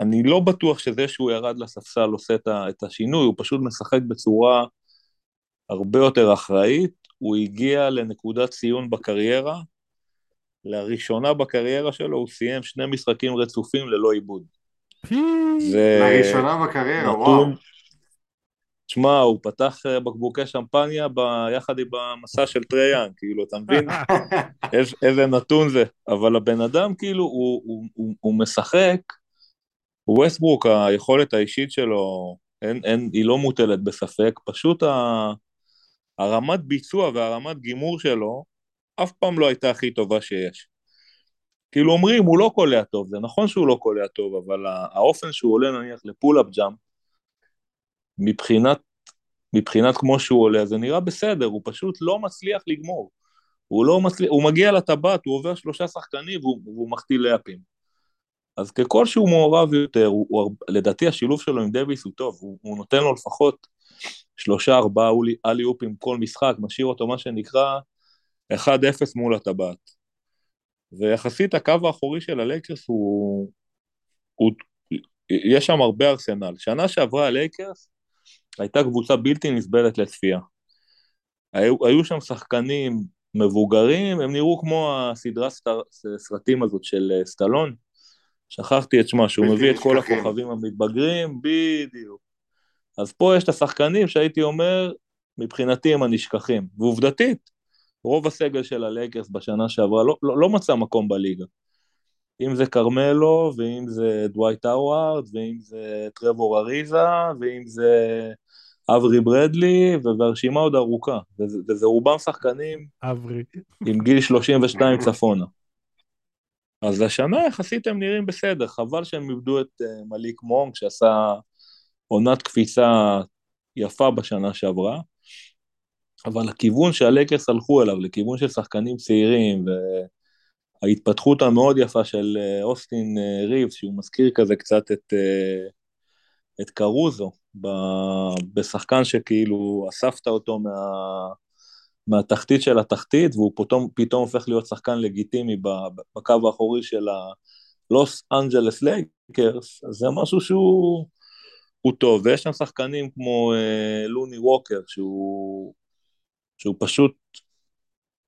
אני לא בטוח שזה שהוא ירד לספסל עושה את השינוי, הוא פשוט משחק בצורה הרבה יותר אחראית, הוא הגיע לנקודת ציון בקריירה, לראשונה בקריירה שלו הוא סיים שני משחקים רצופים ללא איבוד. לראשונה בקריירה, וואו. תשמע, הוא פתח אה, בקבוקי שמפניה ביחד עם המסע של טריי יאנג, כאילו, אתה מבין? איזה נתון זה. אבל הבן אדם, כאילו, הוא, הוא, הוא, הוא משחק ווסטברוק, היכולת האישית שלו, אין, אין, היא לא מוטלת בספק, פשוט ה, הרמת ביצוע והרמת גימור שלו אף פעם לא הייתה הכי טובה שיש. כאילו אומרים, הוא לא קולע טוב, זה נכון שהוא לא קולע טוב, אבל האופן שהוא עולה נניח ל pull-up jump, מבחינת, מבחינת כמו שהוא עולה, זה נראה בסדר, הוא פשוט לא מצליח לגמור. הוא לא מצליח, הוא מגיע לטבעת, הוא עובר שלושה שחקנים והוא, והוא מחטיא layup ים. אז ככל שהוא מעורב יותר, הוא, הוא, לדעתי השילוב שלו עם דייוויס הוא טוב, הוא, הוא נותן לו לפחות שלושה ארבעה alley-oop ים כל משחק, משאיר אותו מה שנקרא 1-0 מול הטבעת. ויחסית הקו האחורי של הלייקרס הוא, הוא... יש שם הרבה ארסנל. שנה שעברה הלייקרס הייתה קבוצה בלתי נסבלת לצפייה. היו, היו שם שחקנים מבוגרים, הם נראו כמו הסדרה סרטים הזאת של אה, סטלון, שכחתי את שמה, שהוא מביא את כל הכוכבים המתבגרים, בדיוק. אז פה יש את השחקנים שהייתי אומר, מבחינתי הם הנשכחים. ועובדתית, רוב הסגל של הלייקרס בשנה שעברה לא, לא, לא מצא מקום בליגה. אם זה כרמלו, ואם זה דווייט האווארד, ואם זה טרוור אריזה, ואם זה אברי ברדלי, והרשימה עוד ארוכה. וזה, וזה רובם שחקנים אברי. עם גיל 32 צפונה. אז השנה יחסית הם נראים בסדר, חבל שהם איבדו את uh, מליק מונג שעשה עונת קפיצה יפה בשנה שעברה, אבל הכיוון שהלקרס הלכו אליו, לכיוון של שחקנים צעירים, וההתפתחות המאוד יפה של אה, אוסטין אה, ריבס, שהוא מזכיר כזה קצת את, את קרוזו, בשחקן שכאילו אספת אותו מה... מהתחתית של התחתית, והוא פתאום, פתאום הופך להיות שחקן לגיטימי בקו האחורי של הלוס אנג'לס לייקרס, זה משהו שהוא טוב, ויש שם שחקנים כמו אה, לוני ווקר, שהוא, שהוא פשוט,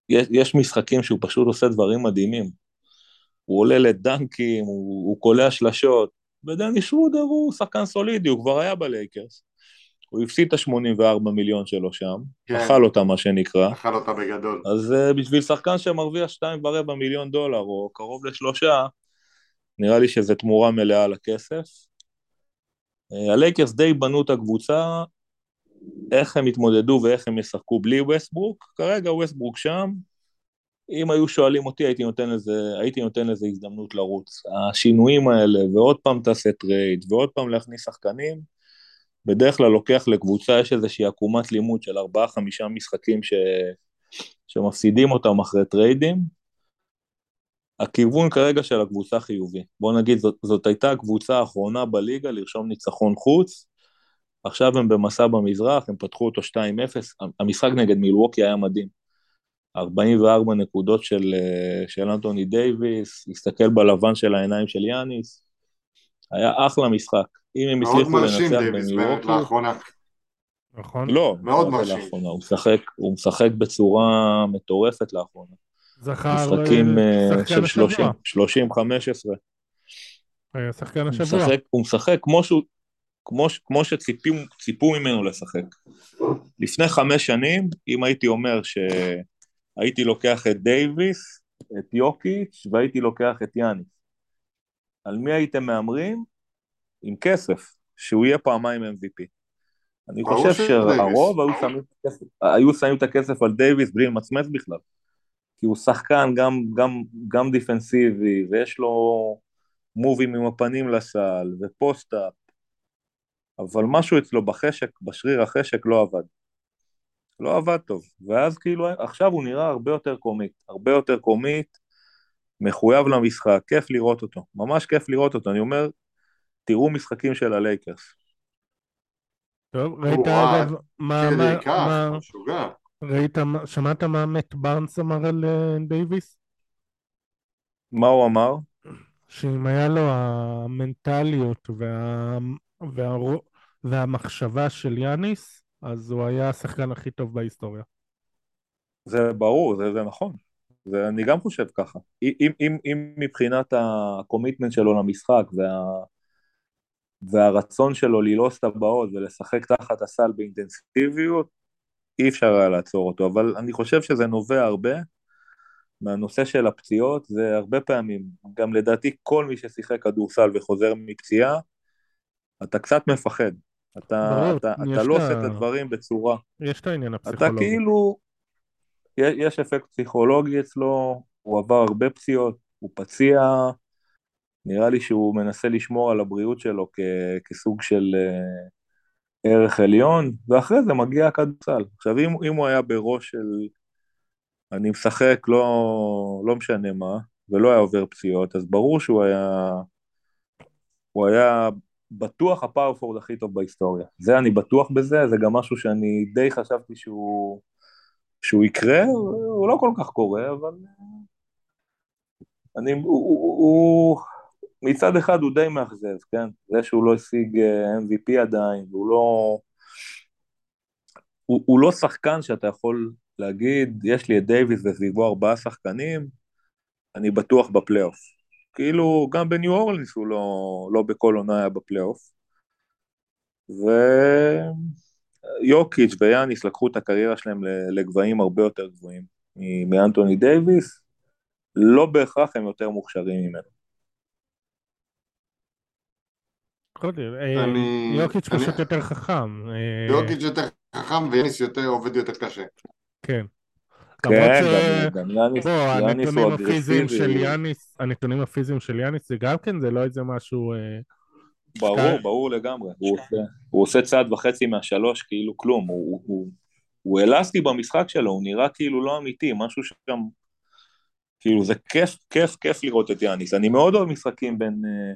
יש, יש משחקים שהוא פשוט עושה דברים מדהימים. הוא עולה ל dunk ים, הוא, הוא קולע שלשות, ודני שרודר הוא שחקן סולידי, הוא כבר היה בלייקרס. הוא הפסיד את ה-84 מיליון שלו שם, כן. אכל אותה מה שנקרא. אכל אותה בגדול. אז uh, בשביל שחקן שמרוויח 2.4 מיליון דולר, או קרוב לשלושה, נראה לי שזו תמורה מלאה לכסף. Uh, הלייקרס די בנו את הקבוצה, איך הם יתמודדו ואיך הם ישחקו בלי ווסטברוק, כרגע ווסטברוק שם, אם היו שואלים אותי הייתי נותן לזה, הייתי נותן לזה הזדמנות לרוץ. השינויים האלה, ועוד פעם תעשה טרייד, ועוד פעם להכניס שחקנים, בדרך כלל לוקח לקבוצה, יש איזושהי עקומת לימוד של ארבעה-חמישה משחקים ש... שמפסידים אותם אחרי טריידים. הכיוון כרגע של הקבוצה חיובי. בוא נגיד, זאת, זאת הייתה הקבוצה האחרונה בליגה לרשום ניצחון חוץ, עכשיו הם במסע במזרח, הם פתחו אותו 2-0, המשחק נגד מילווקי היה מדהים. 44 נקודות של, של אנטוני דייוויס, הסתכל בלבן של העיניים של יאניס, היה אחלה משחק. אם הם הצליחו לנצח. לאחרונה. נכון. לא, מאוד מרשים. לאחרונה, הוא משחק, הוא משחק בצורה מטורפת לאחרונה. זכר משחקים אה, של 30, 30, 15. היה שחקן השבוע. משחק, הוא משחק כמו שהוא, כמו, כמו שציפו ממנו לשחק. לפני חמש שנים, אם הייתי אומר שהייתי לוקח את דייוויס, את יוקיץ' והייתי לוקח את יאניס. על מי הייתם מהמרים? עם כסף, שהוא יהיה פעמיים MVP. אני חושב שהרוב היו שמים, היו שמים את הכסף על דייוויס בלי למצמץ בכלל. כי הוא שחקן גם, גם, גם דיפנסיבי, ויש לו move־ים עם הפנים לסל, ו post-up, אבל משהו אצלו בחשק, בשריר החשק לא עבד. לא עבד טוב, ואז כאילו עכשיו הוא נראה הרבה יותר קומית, הרבה יותר קומית, מחויב למשחק, כיף לראות אותו, ממש כיף לראות אותו, אני אומר, תראו משחקים של הלייקרס. טוב, ראית אגב, מה, מה, מה, ראית, שמעת מה מת בארנס אמר על אה, דייוויס? מה הוא אמר? שאם היה לו המנטליות וה, וה, והמחשבה של יאניס, אז הוא היה השחקן הכי טוב בהיסטוריה. זה ברור, זה, זה נכון. ואני גם חושב ככה. אם, אם, אם מבחינת הקומיטמנט שלו למשחק וה, והרצון שלו ללעוס טבעות ולשחק תחת הסל באינטנסיביות, אי אפשר היה לעצור אותו, אבל אני חושב שזה נובע הרבה מהנושא של הפציעות, זה הרבה פעמים, גם לדעתי כל מי ששיחק כדורסל וחוזר מפציעה, אתה קצת מפחד. אתה, ברור, אתה, אתה לא עושה את הדברים בצורה... יש את העניין הפסיכולוגי. אתה כאילו, יש אפקט פסיכולוגי אצלו, הוא עבר הרבה פציעות, הוא פציע, נראה לי שהוא מנסה לשמור על הבריאות שלו כ- כסוג של uh, ערך עליון, ואחרי זה מגיע הכדורסל. עכשיו, אם, אם הוא היה בראש של אני משחק לא, לא משנה מה, ולא היה עובר פציעות, אז ברור שהוא היה, הוא היה בטוח הפאורפורד הכי טוב בהיסטוריה. זה אני בטוח בזה, זה גם משהו שאני די חשבתי שהוא, שהוא יקרה, הוא לא כל כך קורה, אבל אני, הוא, הוא, הוא, מצד אחד הוא די מאכזב, כן? זה שהוא לא השיג אה, MVP עדיין, והוא לא... הוא, הוא לא שחקן שאתה יכול להגיד, יש לי את דייוויס וסביבו ארבעה שחקנים, אני בטוח בפלייאוף. כאילו, גם בניו אורלינס הוא לא, לא בכל עונה היה בפלייאוף. ויוקיץ' ויאניס לקחו את הקריירה שלהם לגבהים הרבה יותר גבוהים מאנטוני דייוויס, לא בהכרח הם יותר מוכשרים ממנו. אה, יוקיץ' פשוט יותר חכם. אה, יוקיץ' יותר חכם ויאניס עובד יותר קשה. כן. כן, גם יאניס הוא אגרסיבי. הנתונים הפיזיים של יאניס זה גם כן, זה לא איזה משהו... ברור, ברור לגמרי. הוא עושה צעד וחצי מהשלוש כאילו כלום. הוא אלסטי במשחק שלו, הוא נראה כאילו לא אמיתי, משהו שם... כאילו זה כיף, כיף, כיף לראות את יאניס. אני מאוד אוהב משחקים בין, אה,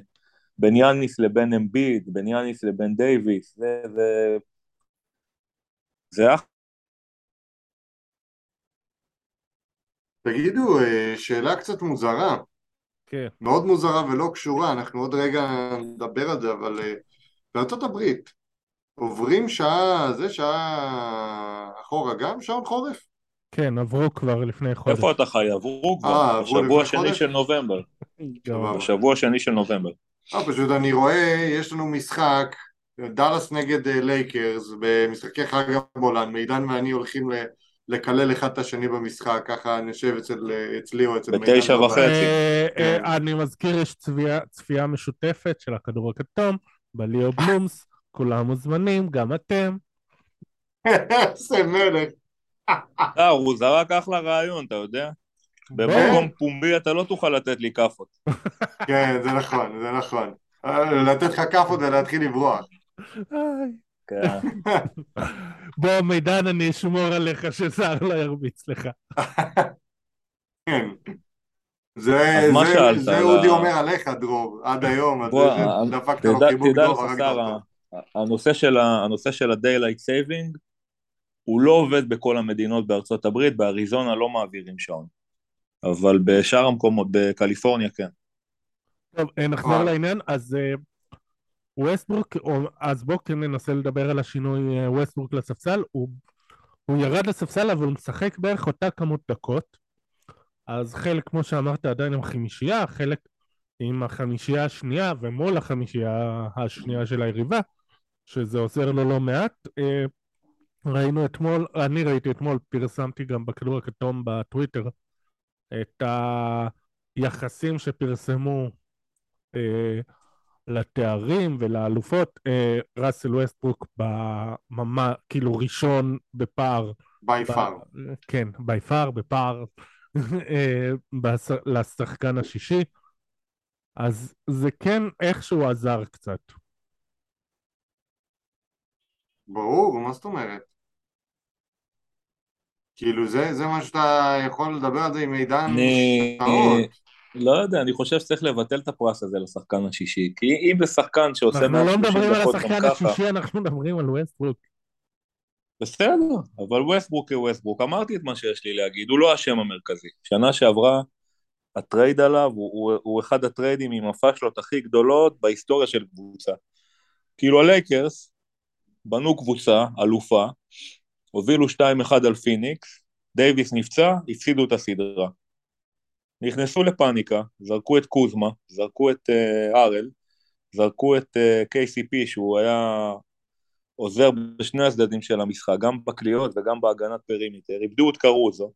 בין יאניס לבין אמביד, בין יאניס לבין דייוויס, זה, זה, זה אחלה. תגידו, אה, שאלה קצת מוזרה. כן. מאוד מוזרה ולא קשורה, אנחנו עוד רגע נדבר על זה, אבל אה, בארצות הברית עוברים שעה, זה שעה אחורה גם, שעון חורף? כן, עברו כבר לפני חודש. איפה אתה חי? עברו כבר, בשבוע השני של נובמבר. בשבוע השני של נובמבר. אה, פשוט אני רואה, יש לנו משחק, דאלאס נגד לייקרס, במשחקי חג המולד, מידן ואני הולכים ל... לקלל אחד את השני במשחק, ככה נשב אצל, אצלי או אצל מידן. בתשע וחצי. אה, כן. אה, אני מזכיר, יש צפייה משותפת של הכדור הכתום, בליאו בלומס, כולם מוזמנים, גם אתם. איזה מלך. אה, הוא זרק אחלה רעיון, אתה יודע? במקום פומבי אתה לא תוכל לתת לי כאפות. כן, זה נכון, זה נכון. לתת לך כאפות ולהתחיל לברוח. כן. בוא, מידן, אני אשמור עליך שזר לא ירביץ לך. כן. זה, זה, זה אודי אומר עליך, דרור, עד היום, אז דפקת לו חיבוק טוב, הנושא של, הנושא של ה-Daylight Saving הוא לא עובד בכל המדינות בארצות הברית, באריזונה לא מעבירים שעון, אבל בשאר המקומות, בקליפורניה כן. טוב, נחזור לעניין, אז ווסטברוק, אז בואו כן ננסה לדבר על השינוי ווסטברוק לספסל, הוא, הוא ירד לספסל אבל הוא משחק בערך אותה כמות דקות, אז חלק כמו שאמרת עדיין עם חמישייה, חלק עם החמישייה השנייה ומול החמישייה השנייה של היריבה, שזה עוזר לו לא מעט. אה, ראינו אתמול, אני ראיתי אתמול, פרסמתי גם בכדור הכתום בטוויטר את היחסים שפרסמו אה, לתארים ולאליפות, אה, ראסל ווסטברוק בממה, כאילו ראשון בפער. by far. כן, by far, בפער אה, לשחקן השישי. אז זה כן איכשהו עזר קצת. ברור, מה זאת אומרת? כאילו זה, זה מה שאתה יכול לדבר על זה עם מידן אני... לא יודע, אני חושב שצריך לבטל את הפרס הזה לשחקן השישי, כי אם זה שחקן שעושה אנחנו לא מדברים על השחקן השישי, אנחנו מדברים על ווסטברוק. בסדר, אבל ווסטברוק כווסטברוק, אמרתי את מה שיש לי להגיד, הוא לא השם המרכזי. שנה שעברה, הטרייד עליו הוא, הוא, הוא אחד הטריידים עם הפאשלות הכי גדולות בהיסטוריה של קבוצה. כאילו הלייקרס בנו קבוצה, אלופה, הובילו 2-1 על פיניקס, דייוויס נפצע, הפסידו את הסדרה. נכנסו לפאניקה, זרקו את קוזמה, זרקו את uh, ארל, זרקו את אה, KCP שהוא היה עוזר בשני הצדדים של המשחק, גם בקליעות וגם בהגנת פרימיטר, איבדו את קרוזו,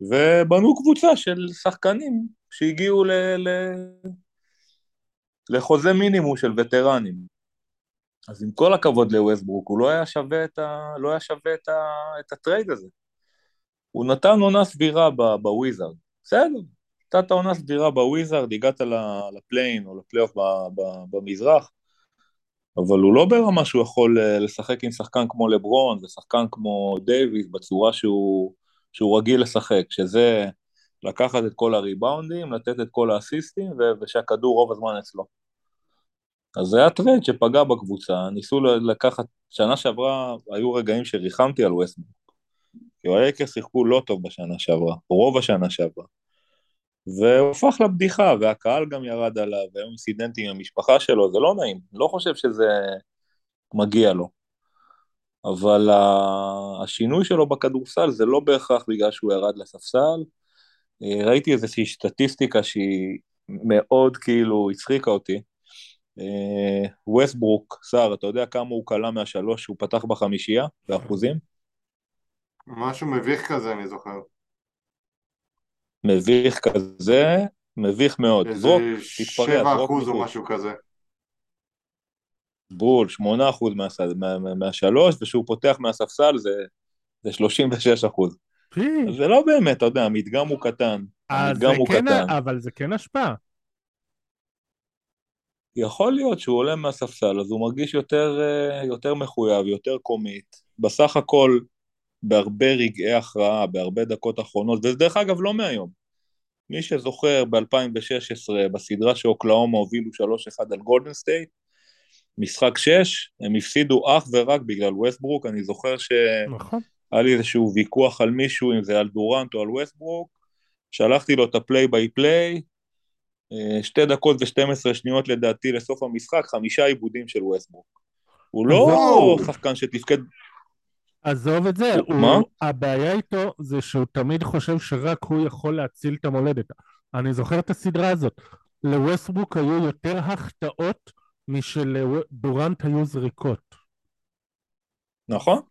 ובנו קבוצה של שחקנים שהגיעו ל... ל... לחוזה מינימום של וטרנים. אז עם כל הכבוד לווסטברוק, הוא לא היה שווה את, ה... לא היה שווה את, ה... את הטרייד הזה. הוא נתן עונה סבירה בוויזארד, בסדר, נתת עונה סבירה בוויזארד, הגעת לפליי-אין או לפלייאוף במזרח, אבל הוא לא ברמה שהוא יכול אה, לשחק עם שחקן כמו לברון ושחקן כמו דייוויס בצורה שהוא, שהוא רגיל לשחק, שזה לקחת את כל הריבאונדים, לתת את כל האסיסטים ושהכדור רוב הזמן אצלו. אז זה היה טרייד שפגע בקבוצה, ניסו לקחת, שנה שעברה היו רגעים שריחמתי על ווסטברוק. כי הלייקרס שיחקו לא טוב בשנה שעברה, רוב השנה שעברה. והוא הפך לבדיחה, והקהל גם ירד עליו, והיו אינסידנטים עם המשפחה שלו, זה לא נעים, לא חושב שזה מגיע לו. אבל השינוי שלו בכדורסל זה לא בהכרח בגלל שהוא ירד לספסל. אה, ראיתי איזושהי סטטיסטיקה שהיא מאוד כאילו הצחיקה אותי. ווסטברוק, אה, סער, אתה יודע כמה הוא קלע מהשלוש שהוא פתח בחמישייה, באחוזים? משהו מביך כזה, אני זוכר. מביך כזה, מביך מאוד. איזה שבע אחוז או משהו כזה. בול, שמונה אחוז מה, מה, מהשלוש, וכשהוא פותח מהספסל זה, זה 36 אחוז. זה לא באמת, אתה יודע, המדגם הוא קטן. המדגם הוא כן, קטן. אבל זה כן השפעה. יכול להיות שהוא עולה מהספסל, אז הוא מרגיש יותר, אה, יותר מחויב, יותר קומיט. בסך הכל, בהרבה רגעי הכרעה, בהרבה דקות אחרונות, ודרך אגב לא מהיום. מי שזוכר ב-2016, בסדרה שאוקלהומה הובילו 3-1 על גולדן סטייט, משחק 6, הם הפסידו אך ורק בגלל ווסטברוק, אני זוכר שהיה נכון. לי איזשהו ויכוח על מישהו, אם זה על דורנט או על ווסטברוק, שלחתי לו את ה play by play, שתי דקות ו-12 שניות לדעתי לסוף המשחק, חמישה איבודים של ווסטברוק. הוא לא שחקן שתפקד עזוב את זה, הוא, מה? הבעיה איתו זה שהוא תמיד חושב שרק הוא יכול להציל את המולדת. אני זוכר את הסדרה הזאת. לווסטבוק היו יותר החטאות משלדורנט היו זריקות. נכון.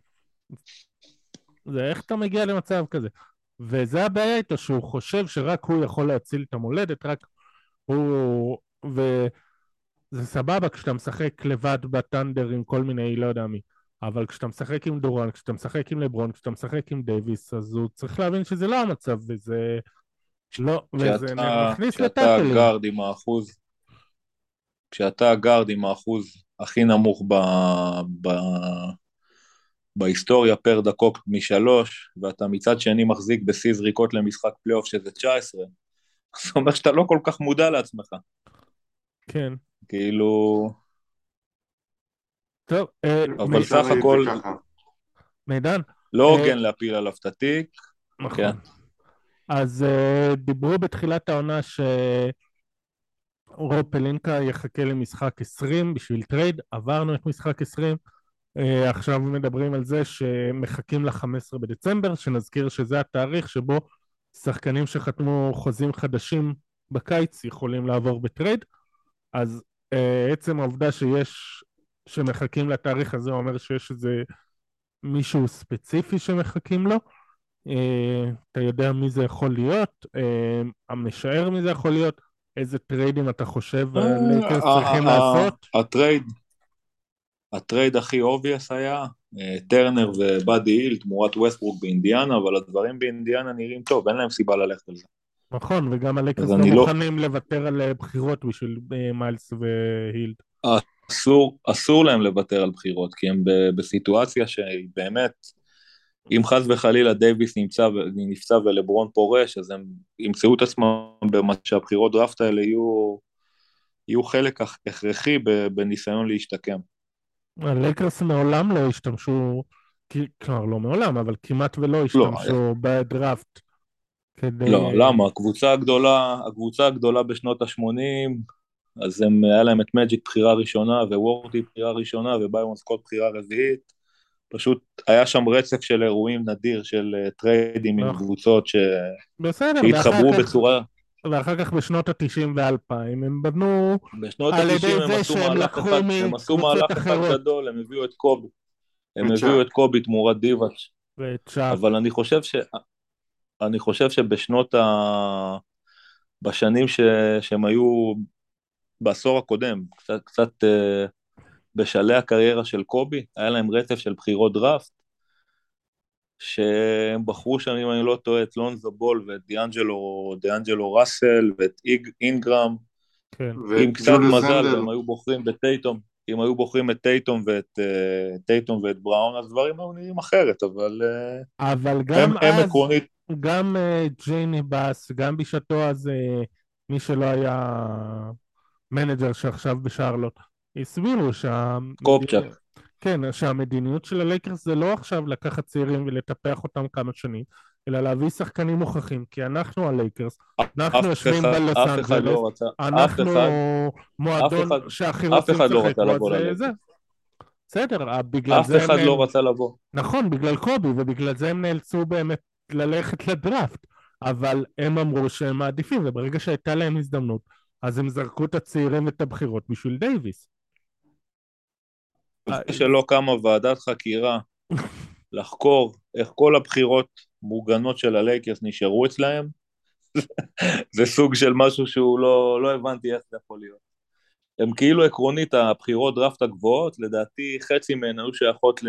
זה איך אתה מגיע למצב כזה. וזה הבעיה איתו, שהוא חושב שרק הוא יכול להציל את המולדת, רק הוא... וזה סבבה כשאתה משחק לבד בטנדר עם כל מיני, לא יודע מי. אבל כשאתה משחק עם דורן, כשאתה משחק עם לברון, כשאתה משחק עם דייוויס, אז הוא צריך להבין שזה לא המצב, וזה... לא, וזה מכניס לטקלים. כשאתה גארד עם האחוז, כשאתה גארד עם האחוז הכי נמוך ב... ב... בהיסטוריה פר דקות משלוש, ואתה מצד שני מחזיק בשיא זריקות למשחק פלייאוף שזה 19, זאת אומרת שאתה לא כל כך מודע לעצמך. כן. כאילו... טוב, אה, אבל סך הכל... מידן. לא אה, הוגן להפיל עליו את התיק. נכון. כן. אז אה, דיברו בתחילת העונה שרוב פלינקה יחכה למשחק 20 בשביל טרייד, עברנו את משחק 20, עכשיו מדברים על זה שמחכים ל-15 בדצמבר, שנזכיר שזה התאריך שבו שחקנים שחתמו חוזים חדשים בקיץ יכולים לעבור בטרייד, אז עצם העובדה שיש שמחכים לתאריך הזה אומר שיש איזה מישהו ספציפי שמחכים לו. Uh, אתה יודע מי זה יכול להיות, uh, המשער מי זה יכול להיות, איזה טריידים אתה חושב הלייקרס אה, צריכים לעשות? הטרייד, הטרייד הכי obvious היה טרנר ובאדי הילד תמורת ווסטברוק באינדיאנה, אבל הדברים באינדיאנה נראים טוב, אין להם סיבה ללכת על זה. נכון, וגם הלייקרס לא, לא מוכנים לוותר על בחירות בשביל מיילס והילד. אסור, אסור להם לוותר על בחירות, כי הם בסיטואציה שהיא באמת, אם חס וחלילה דייוויס נמצא, נפצע ולברון פורש, אז הם ימצאו את עצמם במה שהבחירות דראפט האלה יהיו, יהיו חלק הכרחי בניסיון להשתקם. הלייקרס מעולם לא השתמשו, כלומר לא מעולם, אבל כמעט ולא לא, השתמשו לא, בדראפט. כדי... לא, למה? הקבוצה הגדולה, הקבוצה הגדולה בשנות ה-80, אז הם, היה להם את מג'יק בחירה ראשונה, ווורטי בחירה ראשונה, וביירון סקוט בחירה רביעית. פשוט היה שם רצף של אירועים נדיר של uh, טריידים עם נכון. קבוצות ש... בסדר, שהתחברו בצורה... ואחר כך בשנות ה-90 וה-2000 הם בנו על ידי זה שהם לקחו מקבוצות אחרות. הם עשו מהלך אחד גדול, הם הביאו את קובי. הם הביאו את קובי תמורת דיבאץ'. אבל אני חושב ש... אני חושב שבשנות ה... בשנים ש... שהם היו בעשור הקודם, קצת, קצת uh, בשלהי הקריירה של קובי, היה להם רצף של בחירות דראפט, שהם בחרו שם, אם אני לא טועה, את לונזו בול ואת דיאנג'לו, דיאנג'לו ראסל ואת איג, אינגרם. כן. עם קצת מזל, הם היו בוחרים בטייטום, אם היו בוחרים את טייטום ואת, uh, טייטום ואת בראון, אז דברים היו נראים אחרת, אבל... Uh, אבל גם הם, אז, הם עקרונית... גם uh, ג'יני באס, גם בשעתו אז uh, מי שלא היה manager שעכשיו בשארלוט, הסבירו שה... קופצ'ק. כן, שהמדיניות של הלייקרס זה לא עכשיו לקחת צעירים ולטפח אותם כמה שנים, אלא להביא שחקנים מוכחים, כי אנחנו הלייקרס, אנחנו יושבים בלוס אנג'לס, לא אנחנו מועדון שהכי רוצים לא לשחק בו, זה. בסדר, בגלל זה. אף אחד לא רצה לבוא. נכון, בגלל קובי, ובגלל זה הם נאלצו באמת ללכת לדראפט, אבל הם אמרו שהם מעדיפים, וברגע שהייתה להם הזדמנות, אז הם זרקו את הצעירים ואת הבחירות בשביל דייוויס. זה שלא קמה ועדת חקירה לחקור איך כל הבחירות מוגנות של הלייקרס נשארו אצלהם, זה סוג של משהו שהוא לא, לא הבנתי איך זה יכול להיות. הם כאילו עקרונית הבחירות דראפט הגבוהות, לדעתי חצי מהן היו שייכות ל...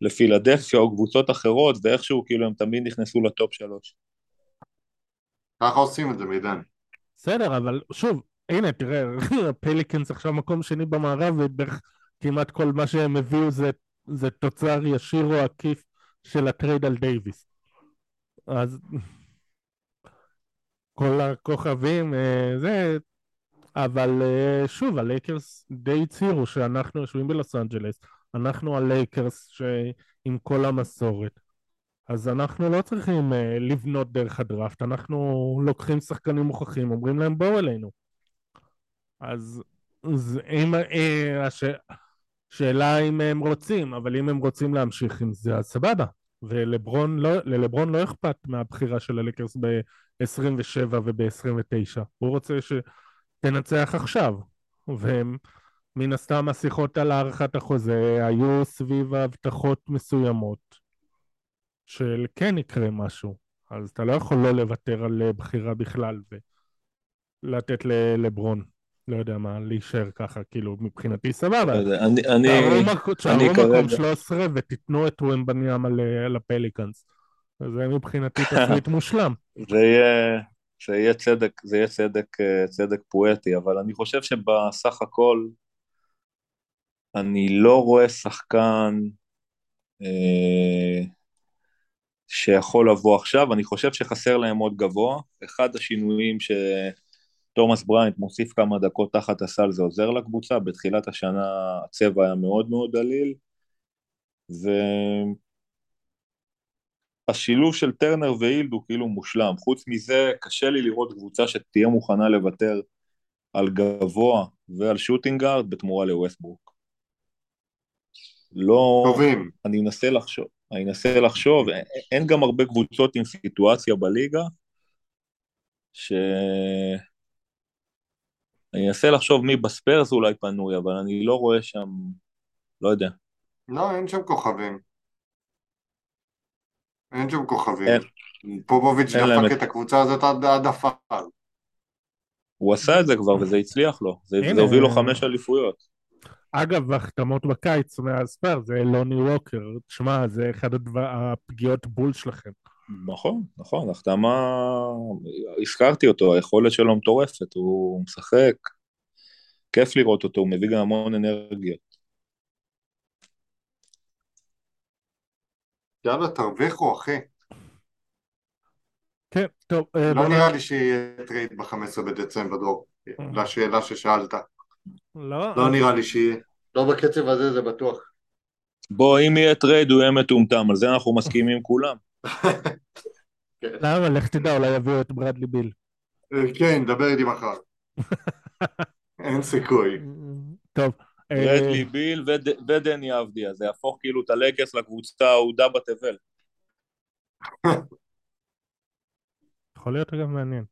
לפילדלפיה או קבוצות אחרות, ואיכשהו כאילו הם תמיד נכנסו ל top שלוש. ככה עושים את זה, מידן. בסדר, אבל שוב, הנה, תראה, פליקנס עכשיו מקום שני במערב, ובערך כמעט כל מה שהם הביאו זה, זה תוצר ישיר או עקיף של הטרייד על דייוויס. אז כל הכוכבים, אה, זה... אבל אה, שוב, הלייקרס די הצהירו שאנחנו יושבים בלוס אנג'לס, אנחנו הלייקרס עם כל המסורת. אז אנחנו לא צריכים uh, לבנות דרך הדראפט, אנחנו לוקחים שחקנים מוכחים, אומרים להם בואו אלינו. אז, אז אם, אה, הש... שאלה אם הם רוצים, אבל אם הם רוצים להמשיך עם זה, אז סבבה. ולברון לא, לא אכפת מהבחירה של הלקרס ב-27 וב-29. הוא רוצה שתנצח עכשיו. והם, מן הסתם השיחות על הארכת החוזה היו סביב הבטחות מסוימות של כן יקרה משהו. אז אתה לא יכול לא לוותר על בחירה בכלל ולתת ללברון. לא יודע מה, להישאר ככה, כאילו, מבחינתי סבבה. אני, אני, תשארו מקום 13 ותיתנו את ומבניאם על, על הפליקאנס. זה מבחינתי תפריט מושלם. זה יהיה, זה יהיה צדק, זה יהיה צדק, צדק פואטי, אבל אני חושב שבסך הכל אני לא רואה שחקן אה, שיכול לבוא עכשיו, אני חושב שחסר להם עוד גבוה. אחד השינויים ש... תומאס בריינט מוסיף כמה דקות תחת הסל, זה עוזר לקבוצה, בתחילת השנה הצבע היה מאוד מאוד דליל, והשילוב של טרנר ואילד הוא כאילו מושלם, חוץ מזה קשה לי לראות קבוצה שתהיה מוכנה לוותר על גבוה ועל שוטינגארד בתמורה לווסטברוק. לא... טובים. אני אנסה לחשוב, אני אנסה לחשוב, אין גם הרבה קבוצות עם סיטואציה בליגה, ש... אני אנסה לחשוב מי בספיירס אולי פנוי, אבל אני לא רואה שם, לא יודע. לא, אין שם כוכבים. אין שם כוכבים. אין. פובוביץ' דפק את הקבוצה הזאת עד העדפה. הוא עשה את זה כבר וזה הצליח לו, זה, זה הוביל לו חמש אליפויות. אגב, החתמות בקיץ מהספר זה לוני ווקר, תשמע, זה אחד הדבר, הפגיעות בול שלכם. נכון, נכון, החתמה, הזכרתי אותו, היכולת שלו מטורפת, הוא משחק, כיף לראות אותו, הוא מביא גם המון אנרגיות. יאללה, תרוויחו, אחי. כן, טוב. אה, לא נראה לי שיהיה טרייד ב-15 בדצמבר, דור, אה. לשאלה ששאלת. לא. לא נראה לי שיהיה. לא בקצב הזה, זה בטוח. בוא, אם יהיה טרייד הוא יהיה מטומטם, על זה אנחנו מסכימים כולם. למה? לך תדע, אולי יביאו את ברדלי ביל. כן, דבר איתי מחר. אין סיכוי. טוב. אה, ברדלי ביל ודני אבדיה, זה יהפוך כאילו את הלקס לקבוצה האהודה בתבל. יכול להיות גם מעניין.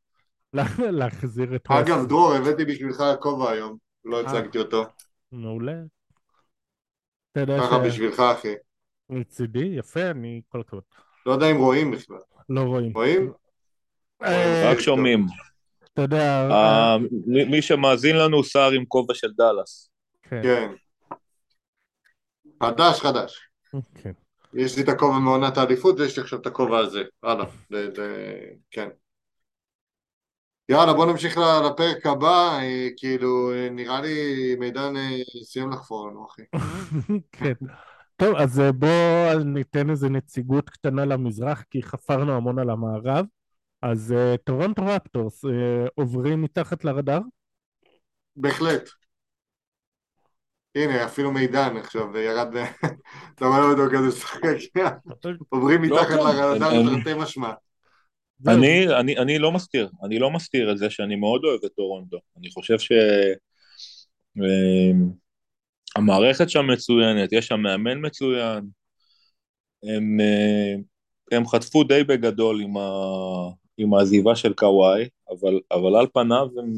להחזיר את... אגב, דרור, הבאתי בשבילך כובע היום, לא אה. הצגתי אותו. מעולה. ככה בשבילך, אחי. מצידי, יפה, אני כל הכבוד. לא יודע אם רואים בכלל. לא רואים. רואים? אה, רק שומעים. אתה יודע... אה, מי שמאזין לנו שר עם כובע של דאלאס. כן. כן. חדש, חדש. כן. יש לי את הכובע מעונת האליפות ויש לי עכשיו את הכובע הזה. הלאה, כן. יאללה, בוא נמשיך לפרק הבא, אה, כאילו, אה, נראה לי מידן אה, סיים לחפור לנו, אחי. כן. טוב, אז בואו ניתן איזה נציגות קטנה למזרח, כי חפרנו המון על המערב. אז טורונטו רפטורס עוברים מתחת לרדאר? בהחלט. הנה, אפילו מידן עכשיו ירד, אתה רואה אותו כזה משחק, עוברים לא, מתחת. לרדאר תרתי משמע. אני, אני, אני לא מסתיר, אני לא מסתיר את זה שאני מאוד אוהב את טורונטו. אני חושב שהמערכת אמ, שם מצוינת, יש שם מאמן מצוין. הם, אה, הם חטפו די בגדול עם, ה, עם העזיבה של קוואי, אבל, אבל על פניו הם,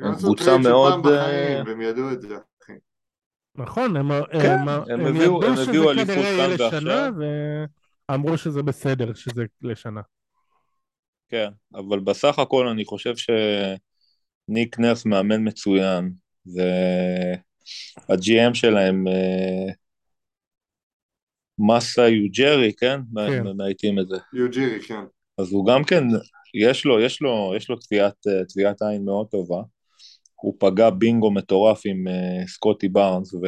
הם קבוצה מאוד... אה, והם ידעו את זה. נכון, הם, כן, הם, הם, הם הביאו, ידעו שזה כנראה יהיה לשנה, ואמרו שזה בסדר שזה לשנה. כן, אבל בסך הכל אני חושב שניק נרס מאמן מצוין, וה-GM שלהם, אה, מסה יוג'רי, כן? כן. מאייתים את זה. יוג'רי, כן. אז הוא גם כן, יש לו, יש לו, יש לו תביעת, אה, תביעת עין מאוד טובה. הוא פגע בינגו מטורף עם uh, סקוטי בארנס, ו...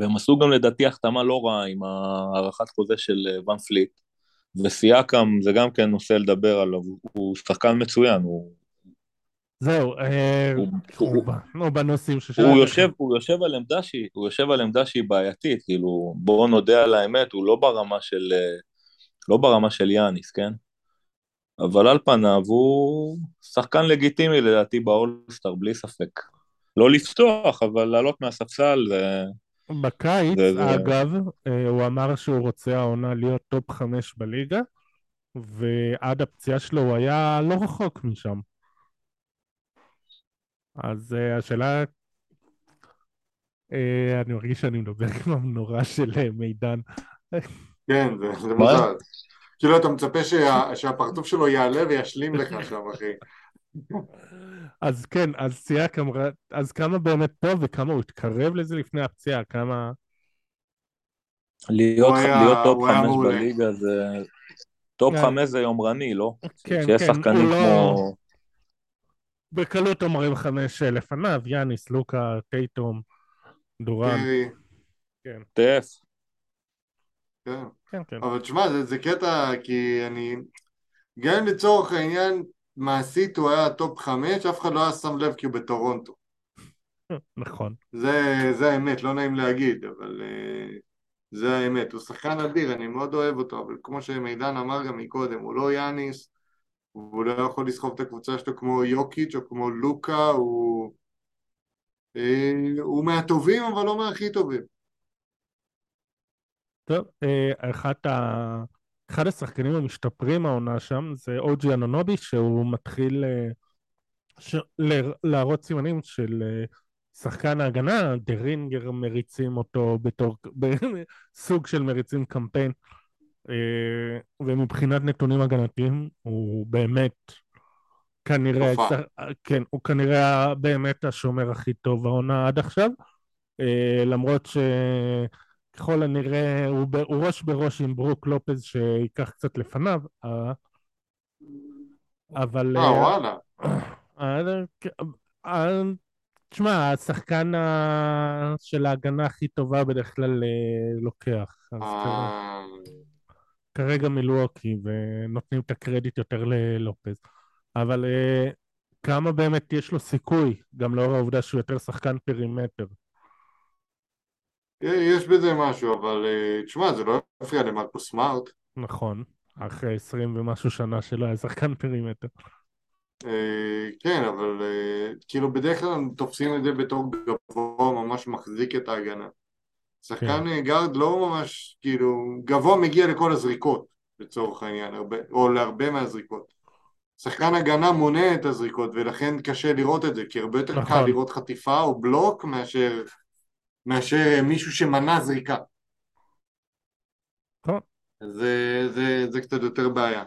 והם עשו גם לדעתי החתמה לא רעה עם הארכת חוזה של ון פליט. וסיאקם זה גם כן נושא לדבר עליו, הוא שחקן מצוין, הוא... זהו, אה, הוא בנושאים ששאלת. הוא יושב, על עמדה שהיא, הוא יושב על עמדה שהיא בעייתית, כאילו, בואו נודה על האמת, הוא לא ברמה של, אה, לא ברמה של יאניס, כן? אבל על פניו הוא שחקן לגיטימי לדעתי באולסטאר, בלי ספק. לא לפתוח, אבל לעלות מהספסל זה... בקיץ, זה, זה... אגב, אה, הוא אמר שהוא רוצה העונה להיות top חמש בליגה, ועד הפציעה שלו הוא היה לא רחוק משם. אז uh, השאלה... Uh, אני מרגיש שאני מדבר עם המנורה של uh, מידן. כן, זה, זה מוזר. כאילו אתה מצפה שה, שהפרצוף שלו יעלה וישלים לך שם, אחי. אז כן, אז סייקם, אז כמה באמת טוב וכמה הוא התקרב לזה לפני הפציעה, כמה... להיות, היה, להיות top חמש בליגה זה... top כן. חמש זה יומרני, לא? כן, שיש כן, שחקנים לא... כמו... בקלות אומרים חמש לפניו, יאניס, לוקה, טייטום, דוראנט. כן. סטף. כן. כן, כן. אבל תשמע, זה, זה קטע, כי אני... גם לצורך העניין, מעשית הוא היה top חמש, אף אחד לא היה שם לב כי הוא בטורונטו. נכון. זה, זה האמת, לא נעים להגיד, אבל uh, זה האמת. הוא שחקן אדיר, אני מאוד אוהב אותו, אבל כמו שמידן אמר גם מקודם, הוא לא יאניס, הוא לא יכול לסחוב את הקבוצה שלו כמו יוקיץ' או כמו לוקה, הוא, uh, הוא מהטובים אבל לא מהכי טובים. טוב, uh, אחת ה... אחד השחקנים המשתפרים העונה שם זה אוג'י אנונובי שהוא מתחיל אה, ש... להראות סימנים של אה, שחקן ההגנה, דרינגר מריצים אותו בתור סוג של מריצים קמפיין. אה, ומבחינת נתונים הגנתיים הוא באמת כנראה, כן, הוא כנראה באמת השומר הכי טוב העונה עד עכשיו. למרות ש... ככל הנראה הוא, ב, הוא ראש בראש עם ברוק לופז שייקח קצת לפניו, אה, אבל... אה, וואלה. אה, תשמע, השחקן של ההגנה הכי טובה בדרך כלל לוקח. אז כרגע מלווקי, ונותנים את הקרדיט יותר ללופז. אבל כמה באמת יש לו סיכוי, גם לאור העובדה שהוא יותר שחקן פרימטר. יש בזה משהו, אבל אה, תשמע, זה לא יפריע למרקו סמארט. נכון, אחרי עשרים ומשהו שנה שלא היה שחקן perimeter. אה, כן, אבל אה, כאילו בדרך כלל תופסים את זה בתור גבוה ממש מחזיק את ההגנה. שחקן כן. גארד לא ממש, כאילו, גבוה מגיע לכל הזריקות, לצורך העניין, הרבה, או להרבה מהזריקות. שחקן הגנה מונע את הזריקות, ולכן קשה לראות את זה, כי הרבה יותר נכון. קל לראות חטיפה או בלוק מאשר מאשר מישהו שמנע זריקה. טוב. זה, זה, זה קצת יותר בעיה.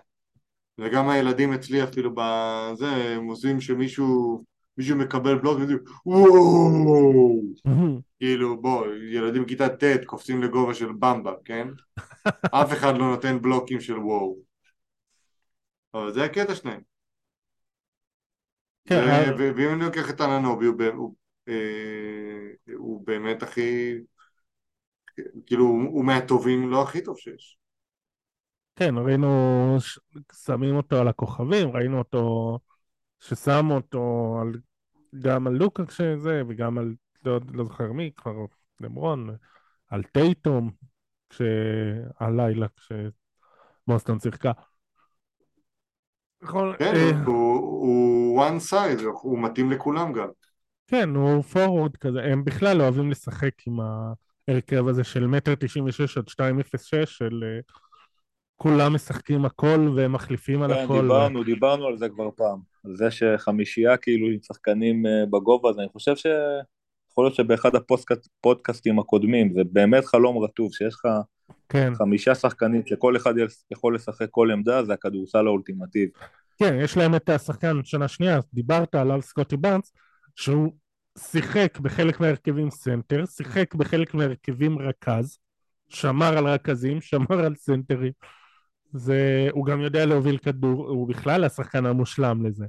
וגם הילדים אצלי אפילו בזה, הם עושים שמישהו מישהו מקבל בלוק, וואו, כאילו בוא, ילדים בכיתה ט' קופצים לגובה של במבה, כן? אף אחד לא נותן בלוקים של וואו. אבל זה הקטע שלהם. כן, ואם אני לוקח את אננובי, אה, הוא באמת הכי, כאילו הוא מהטובים, לא הכי טוב שיש. כן, ראינו, שמים אותו על הכוכבים, ראינו אותו, ששמו אותו על, גם על לוקה כשזה, וגם על, לא, לא זוכר מי, כבר למרון, על טייטום, כשהלילה, כשבוסטון שיחקה. כן, אה, הוא one size, הוא מתאים לכולם גם. כן, הוא פורוורד כזה, הם בכלל אוהבים לשחק עם ההרכב הזה של מטר תשעים ושש עד שתיים אפס שש, של אה, כולם משחקים הכל והם מחליפים על כן, הכל. כן, דיברנו, ו... דיברנו על זה כבר פעם. על זה שחמישייה כאילו עם שחקנים אה, בגובה הזה, אני חושב ש... יכול להיות שבאחד הפודקאסטים הקודמים, זה באמת חלום רטוב, שיש לך כן. חמישה שחקנים שכל אחד יכול לשחק כל עמדה, זה הכדורסל האולטימטיבי. כן, יש להם את השחקן שנה שנייה, דיברת עליו סקוטי באנס, שהוא שיחק בחלק מהרכבים סנטר, שיחק בחלק מהרכבים רכז, שמר על רכזים, שמר על סנטרים. זה, הוא גם יודע להוביל כדור, הוא בכלל השחקן המושלם לזה.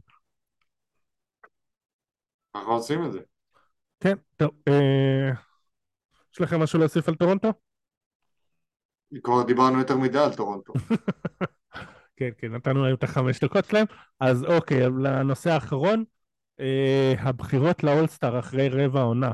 אנחנו עושים את זה. כן, טוב. אה, יש לכם משהו להוסיף על טורונטו? כבר דיברנו יותר מדי על טורונטו. כן, כן, נתנו להם את החמש דקות שלהם. אז אוקיי, לנושא האחרון, אה, הבחירות לאולסטאר אחרי רבע עונה.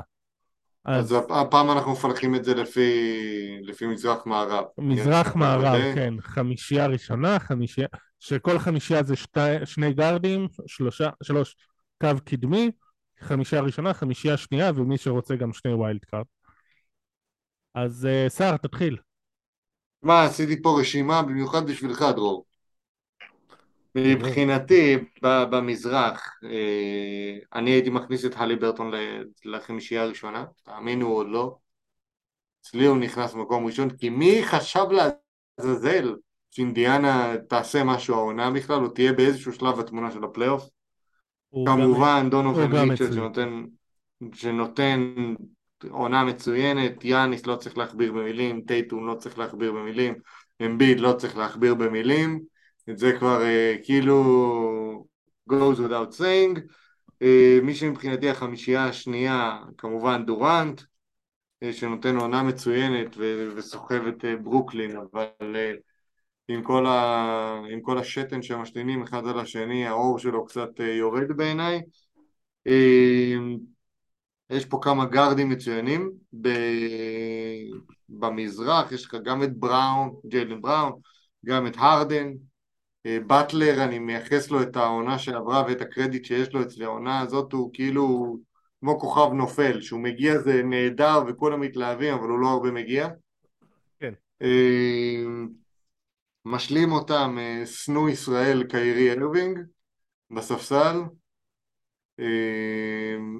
אז, אז הפעם אנחנו מפלחים את זה לפי, לפי מזרח מערב. מזרח מערב, כן. חמישייה ראשונה, חמישייה, שכל חמישייה זה שתי, שני גארדים, שלושה, שלוש קו קדמי, חמישייה ראשונה, חמישייה שנייה, ומי שרוצה גם שני wild card. אז אה, סער, תתחיל. מה, עשיתי פה רשימה במיוחד בשבילך, דרור. מבחינתי, במזרח, אה, אני הייתי מכניס את הליברטון לחמישייה הראשונה, תאמינו או לא. אצלי הוא נכנס במקום ראשון, כי מי חשב לעזאזל שאינדיאנה תעשה משהו העונה בכלל, או תהיה באיזשהו שלב בתמונה של הפלייאוף? כמובן, דונובל מיטשל שנותן, שנותן עונה מצוינת, יאניס לא צריך להכביר במילים, טייטון לא צריך להכביר במילים, אמביד לא צריך להכביר במילים, את זה כבר uh, כאילו goes without saying. Uh, מי שמבחינתי החמישייה השנייה, כמובן דורנט, uh, שנותן עונה מצוינת וסוחב את uh, ברוקלין, אבל uh, עם, כל ה- עם כל השתן שמשתינים אחד על השני, האור שלו קצת uh, יורד בעיניי. אה, יש פה כמה גארדים מצוינים ב- במזרח, יש לך גם את בראון, ג'יילן בראון, גם את הרדן, באטלר, אני מייחס לו את העונה שעברה ואת הקרדיט שיש לו אצלי, העונה הזאת הוא כאילו כמו כוכב נופל, שהוא מגיע זה נהדר וכולם מתלהבים, אבל הוא לא הרבה מגיע. כן. אה, משלים אותם אה, שונא ישראל קיירי אירווינג בספסל.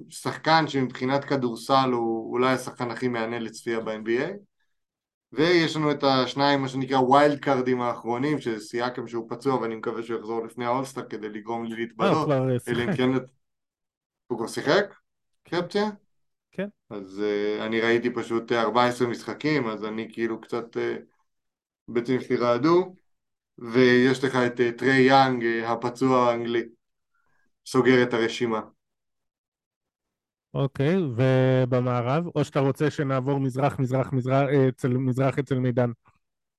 שחקן שמבחינת כדורסל הוא אולי השחקן הכי מהנה לצפייה ב-NBA. ויש לנו את השניים, מה שנקרא ווילד קארדים האחרונים, שסייקם שהוא פצוע ואני מקווה שהוא יחזור לפני האולסטאר כדי לגרום לי להתבלות. אה, אלא אם כן... הוא כבר שיחק? קפציה? כן. אז uh, אני ראיתי פשוט 14 משחקים, אז אני כאילו קצת uh, בעצם רעדו, ויש לך את uh, טרי יאנג, uh, הפצוע האנגלי, סוגר את הרשימה. אוקיי, ובמערב? או שאתה רוצה שנעבור מזרח, מזרח, מזרח, אה, אצל, מזרח אצל מידן?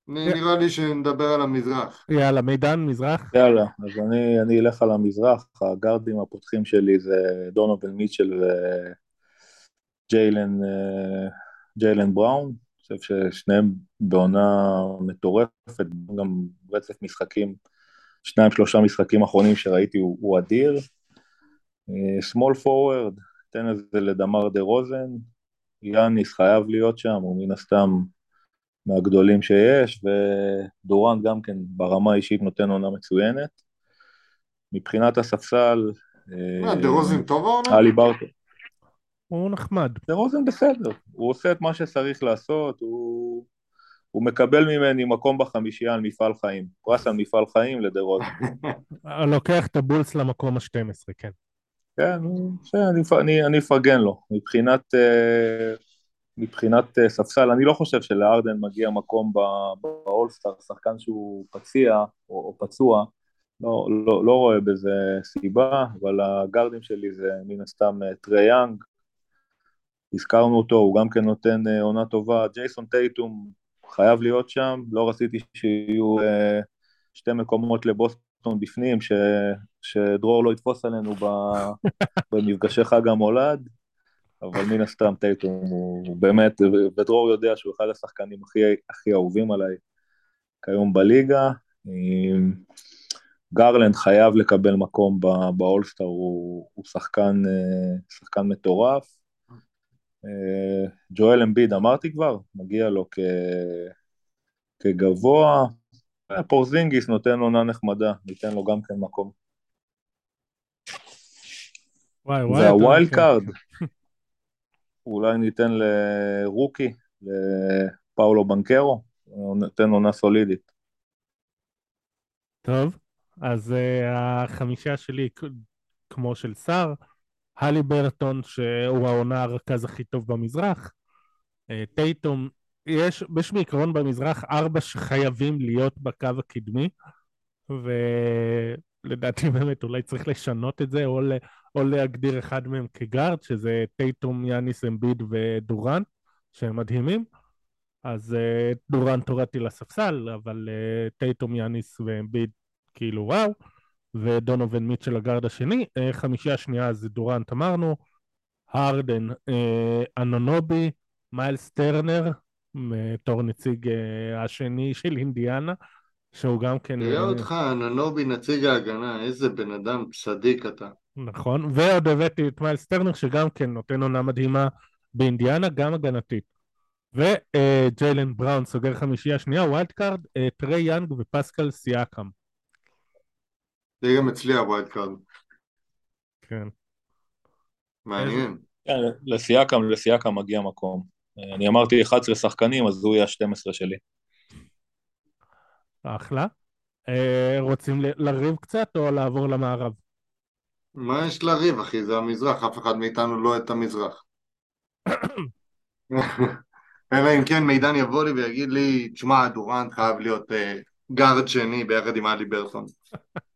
נראה לי שנדבר על המזרח. יאללה, מידן, מזרח? יאללה, אז אני, אני אלך על המזרח, הגארדים הפותחים שלי זה דונובל מיטשל וג'יילן אה, ג'יילן בראון, אני חושב ששניהם בעונה מטורפת, גם רצף משחקים, שניים שלושה משחקים אחרונים שראיתי הוא, הוא אדיר. שמאל אה, פורוורד, תן את זה לדמר דה רוזן, יאניס חייב להיות שם, הוא מן הסתם מהגדולים שיש, ודורן גם כן ברמה האישית נותן עונה מצוינת. מבחינת הספסל... מה, דה רוזן טוב העונה? אלי ברטו. הוא נחמד. דה רוזן בסדר, הוא עושה את מה שצריך לעשות, הוא... הוא מקבל ממני מקום בחמישייה על מפעל חיים. פרס על מפעל חיים לדה רוזן. לוקח את הבולס למקום ה-12, כן. כן, אני אפרגן לו. מבחינת, אה, מבחינת אה, ספסל, אני לא חושב שלהארדן מגיע מקום באולסטאר, שחקן שהוא פציע או, או פצוע, לא, לא, לא רואה בזה סיבה, אבל הגארדים שלי זה מן הסתם אה, טרי יאנג, הזכרנו אותו, הוא גם כן נותן עונה טובה, ג'ייסון טייטום חייב להיות שם, לא רציתי שיהיו שתי מקומות לבוסטון בפנים, ש, שדרור לא יתפוס עלינו במפגשי חג המולד, אבל מן הסתם טייטום הוא, הוא באמת, ודרור יודע שהוא אחד השחקנים הכי, הכי אהובים עליי כיום בליגה. גרלנד חייב לקבל מקום באולסטאר, הוא, הוא שחקן, שחקן מטורף. ג'ואל אמביד אמרתי כבר, מגיע לו כ, כגבוה, פורזינגיס נותן עונה נחמדה, ניתן לו גם כן מקום. וואי וואי. זה ה wild card. אולי ניתן ל rookie, לפאולו בנקרו, ניתן עונה סולידית. טוב, אז uh, החמישה שלי כמו של סער, הלי ברטון שהוא העונה הרכז הכי טוב במזרח, uh, טייטום יש, יש בעיקרון במזרח ארבע שחייבים להיות בקו הקדמי, ולדעתי באמת אולי צריך לשנות את זה, או, ל, או להגדיר אחד מהם כגארד, שזה טייטום, יאניס אמביד ודורן, שהם מדהימים. אז אה, דורנט הורדתי לספסל, אבל אה, טייטום, יאניס ואמביד כאילו וואו, ודונובין מיטשל הגארד השני. אה, חמישיה השנייה זה דורנט אמרנו, הרדן, אה, אנונובי, מיילס טרנר, בתור נציג השני של אינדיאנה, שהוא גם כן... תראה אה, אותך, אננובי נציג ההגנה, איזה בן אדם צדיק אתה. נכון, ועוד הבאתי את מיילס טרנר, שגם כן נותן עונה מדהימה באינדיאנה, גם הגנתית. וג'יילן אה, בראון סוגר חמישייה שנייה, wild card, טרי יאנג ופסקל סיאקם. זה גם אצלי ה wild card. כן. מעניין. כן, לסיאקם, לסיאקם מגיע מקום. אני אמרתי 11 שחקנים, אז הוא יהיה ה-12 שלי. אחלה. אה, רוצים לריב קצת או לעבור למערב? מה יש לריב, אחי? זה המזרח, אף אחד מאיתנו לא את המזרח. אלא אם כן מידן יבוא לי ויגיד לי, תשמע, דורנט חייב להיות אה, גארד שני ביחד עם הליברטון.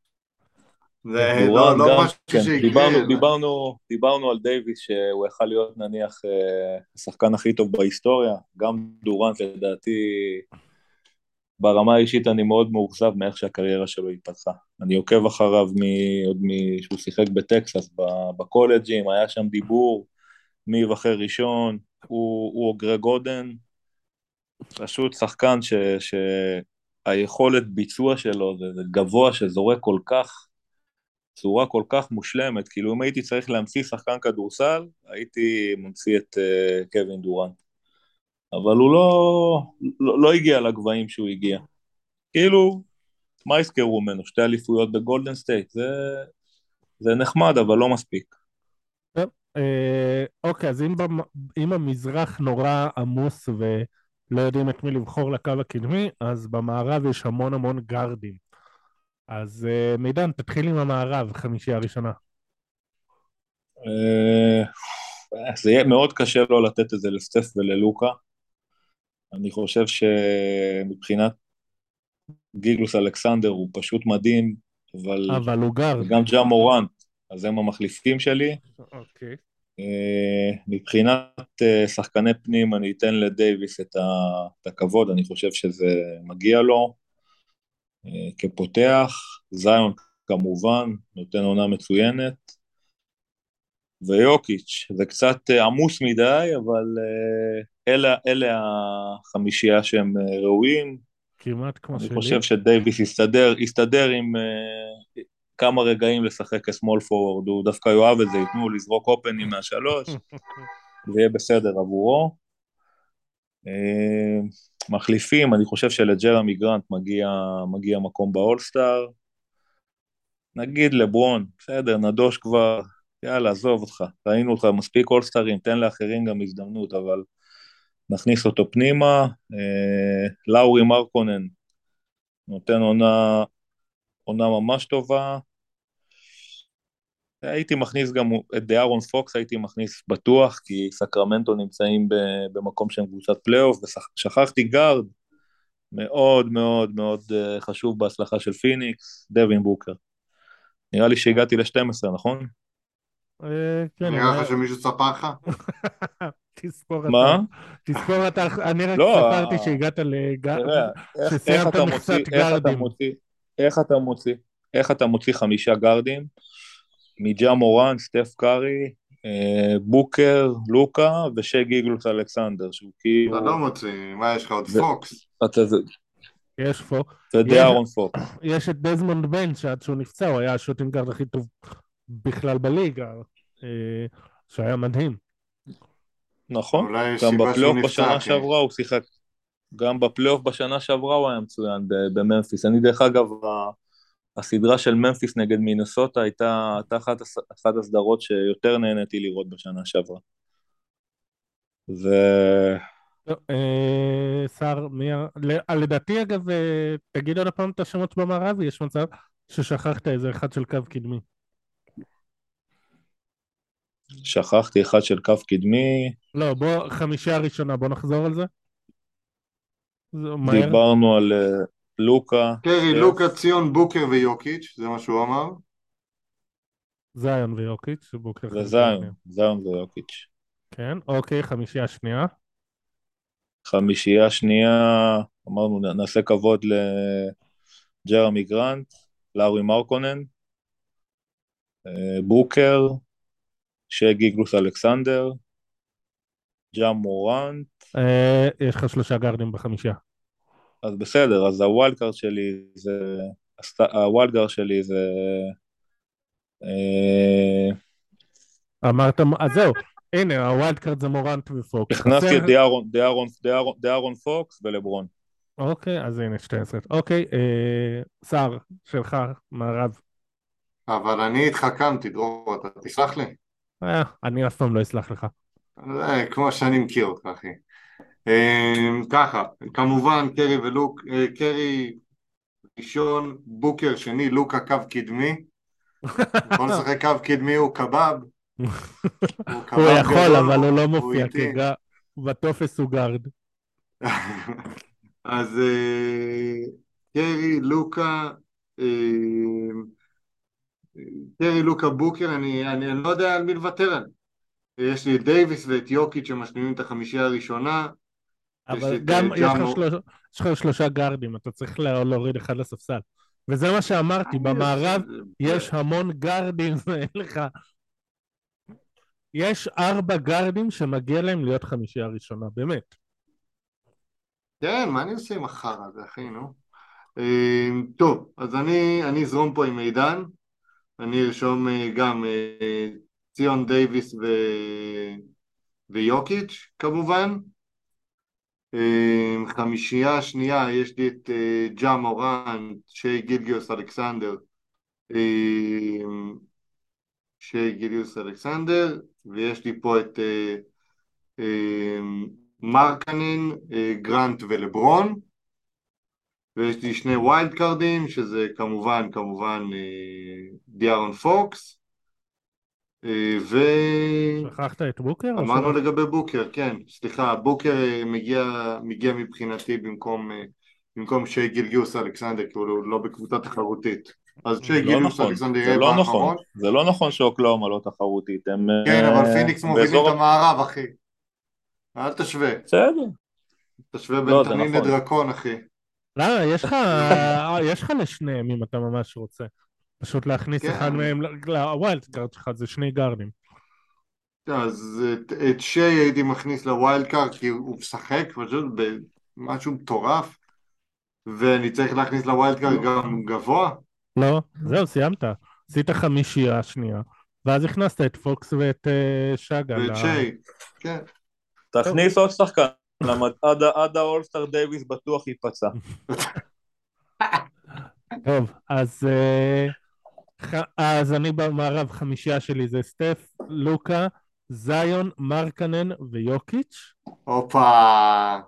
זה לא, לא משהו כן. שיקרה. דיברנו, דיברנו, דיברנו על דייוויס שהוא יכל להיות נניח אה, השחקן הכי טוב בהיסטוריה, גם דורנט לדעתי ברמה האישית אני מאוד מאוכזב מאיך שהקריירה שלו התפתחה. אני עוקב אחריו עוד משהוא שיחק בטקסס בקולג'ים, היה שם דיבור מי יבחר ראשון, הוא, הוא גרג אודן, פשוט שחקן ש, שהיכולת ביצוע שלו זה, זה גבוה שזורק כל כך צורה כל כך מושלמת, כאילו אם הייתי צריך להמציא שחקן כדורסל, הייתי ממציא את uh, קווין דורנט. אבל הוא לא, לא, לא הגיע לגבהים שהוא הגיע. כאילו, מה יזכרו ממנו? שתי אליפויות בגולדן סטייט, זה, זה נחמד, אבל לא מספיק. אה, אוקיי, אז אם. אם המזרח נורא עמוס ולא יודעים את מי לבחור לקו הקדמי, אז במערב יש המון המון גארדים. אז אה, מידן, תתחיל עם המערב, חמישייה הראשונה. אה, זה יהיה מאוד קשה לא לתת את זה לסטף וללוקה. אני חושב שמבחינת גיגלוס אלכסנדר הוא פשוט מדהים, אבל... אבל הוא גר. וגם ג'ה מורנט, אז הם המחליפים שלי. אוקיי. Uh, מבחינת uh, שחקני פנים, אני אתן לדייוויס את, את הכבוד, אני חושב שזה מגיע לו. אה, כפותח, זיון כמובן, נותן עונה מצוינת, ויוקיץ', זה קצת אה, עמוס מדי, אבל אה, אלה, אלה החמישייה שהם ראויים. כמעט כמו שלי. אני חושב שדייוויס יסתדר, יסתדר עם כמה רגעים לשחק כסמול פורוורד, הוא דווקא יאהב את זה, ייתנו לזרוק אופנים מהשלוש, זה יהיה בסדר עבורו. מחליפים, אני חושב שלג'רמי גרנט מגיע, מגיע מקום באולסטאר. נגיד לברון, בסדר, נדוש כבר, יאללה, עזוב אותך, ראינו אותך מספיק אולסטארים, תן לאחרים גם הזדמנות, אבל נכניס אותו פנימה. אה, לאורי מרקונן נותן עונה, עונה ממש טובה. הייתי מכניס גם את דיארון פוקס, הייתי מכניס בטוח, כי סקרמנטו נמצאים במקום שהם קבוצת פלייאוף, ושכחתי גארד מאוד מאוד מאוד אה, חשוב בהצלחה של פיניקס, דווין בוקר. נראה לי שהגעתי ל-12, נכון? אה, כן, נראה לך שמישהו ספר לך? תזכור אתה. מה? תזכור אתה, אני רק לא, ספרתי שהגעת לגארד, שסיימת מכסת גארדים. איך אתה מוציא? איך אתה מוציא חמישה גארדים מג'ה מורנט, סטף קארי, אה, בוקר, לוקה ושי גילג'ס אלכסנדר, שהוא כאילו... אתה לא מוציא, מה יש לך עוד פוקס? יש פוקס. ודיארון פוקס. יש את דזמונד ביין שעד שהוא נפצע הוא היה ה shooting guard הכי טוב בכלל בליגה, אה, שהיה מדהים. נכון, גם בפלייאוף בשנה שעברה הוא שיחק. גם בפלייאוף בשנה שעברה הוא היה מצוין בממפיס. אני דרך אגב, הסדרה של ממפיס נגד מינסוטה הייתה, הייתה אחת, אחת הסדרות שיותר נהניתי לראות בשנה שעברה. ו... שר, אה, מי... לדעתי אגב, אה, תגיד עוד פעם את השמות במערב, יש מצב ששכחת איזה אחד של קו קדמי. שכחתי אחד של קו קדמי. לא, בוא, חמישייה הראשונה, בוא נחזור על זה. דיברנו על אה, לוקה. קרי, לוקה, ציון, בוקר ויוקיץ', זה מה שהוא אמר. זיון ויוקיץ', בוקר. זה זיון, זיון ויוקיץ'. כן, אוקיי, חמישייה שנייה. חמישייה שנייה, אמרנו נעשה כבוד לג'רמי גרנט, לאורי מרקונן, אה, בוקר, שי גילג'ס אלכסנדר, ג'ה מורנט. אה, יש לך שלושה גארדים בחמישייה. אז בסדר, אז ה wild card שלי זה... ה wild card שלי זה... אה, אמרת, אז זהו, הנה, ה wild card זה מורנט ופוקס. הכנסתי את דיארון פוקס ולברון. אוקיי, אז הנה 12. אוקיי, אה, שר שלך, מערב. אבל אני התחכמתי, דרור, אתה תסלח לי? אה, אני אף פעם לא אסלח לך. כמו שאני מכיר אותך, אחי. אמ, ככה, כמובן קרי ולוק, אה, קרי ראשון, בוקר שני, לוקה קו קדמי. בוא נשחק קו קדמי הוא קבב. הוא יכול, אבל הוא לא מופיע, בטופס הוא גארד. אז אה, קרי, לוקה, אה, קרי, לוקה, בוקר, אני, אני, אני לא יודע על מי לוותר עליהם. יש לי את דייוויס ואת יוקיץ' שמשלימים את החמישייה הראשונה. אבל גם יש לך, שלוש, יש לך שלושה גארדים, אתה צריך להוריד אחד לספסל. וזה מה שאמרתי, במערב יש המון גארדים ואין לך... יש ארבע גארדים שמגיע להם להיות חמישייה ראשונה, באמת. כן, מה אני עושה עם החרא הזה, אחי, נו? אמ, טוב, אז אני, אני אזרום פה עם מידן, אני ארשום אה, גם אה, ציון דייוויס ו... ויוקיץ' כמובן. אמ, חמישייה שנייה, יש לי את אה, ג'ה מורן, שי גילגיוס אלכסנדר, שי גילגיוס אלכסנדר, ויש לי פה את אה, אמ, מרקנין, אה, גרנט ולברון, ויש לי שני wild card ים, שזה כמובן, כמובן דיארון פוקס, אה, ו... שכחת את בוקר? אמרנו לגבי בוקר, כן, סליחה, בוקר אה, מגיע, מגיע מבחינתי במקום, אה, במקום שי גילג'ס אלכסנדר, כי הוא לא בקבוצה תחרותית. אז שי לא גילג'ס נכון, אלכסנדר יהיה לא נכון, זה לא נכון שאוקלהומה לא תחרותית, הם... כן, אבל פיניקס מובילים את המערב, אחי. אל תשווה. בסדר. תשווה בין לא, תנין נכון. לדרקון, אחי. למה, יש לך לשניהם אם אתה ממש רוצה. פשוט להכניס כן. אחד מהם ל wild card שלך, זה שני גארדים. אז את, את שי הייתי מכניס ל wild card כי הוא משחק פשוט במשהו מטורף ואני צריך להכניס ל wild card לא. גם גבוה? לא, זהו, סיימת. עשית חמישייה שנייה, ואז הכנסת את פוקס ואת אה, שגה. ואת שי, כן. תכניס עוד שחקן, עד האולסטר דייוויס בטוח ייפצע. טוב, אז... אה... אז אני במערב חמישייה שלי זה סטף, לוקה, זיון, מרקנן ויוקיץ'. הופה.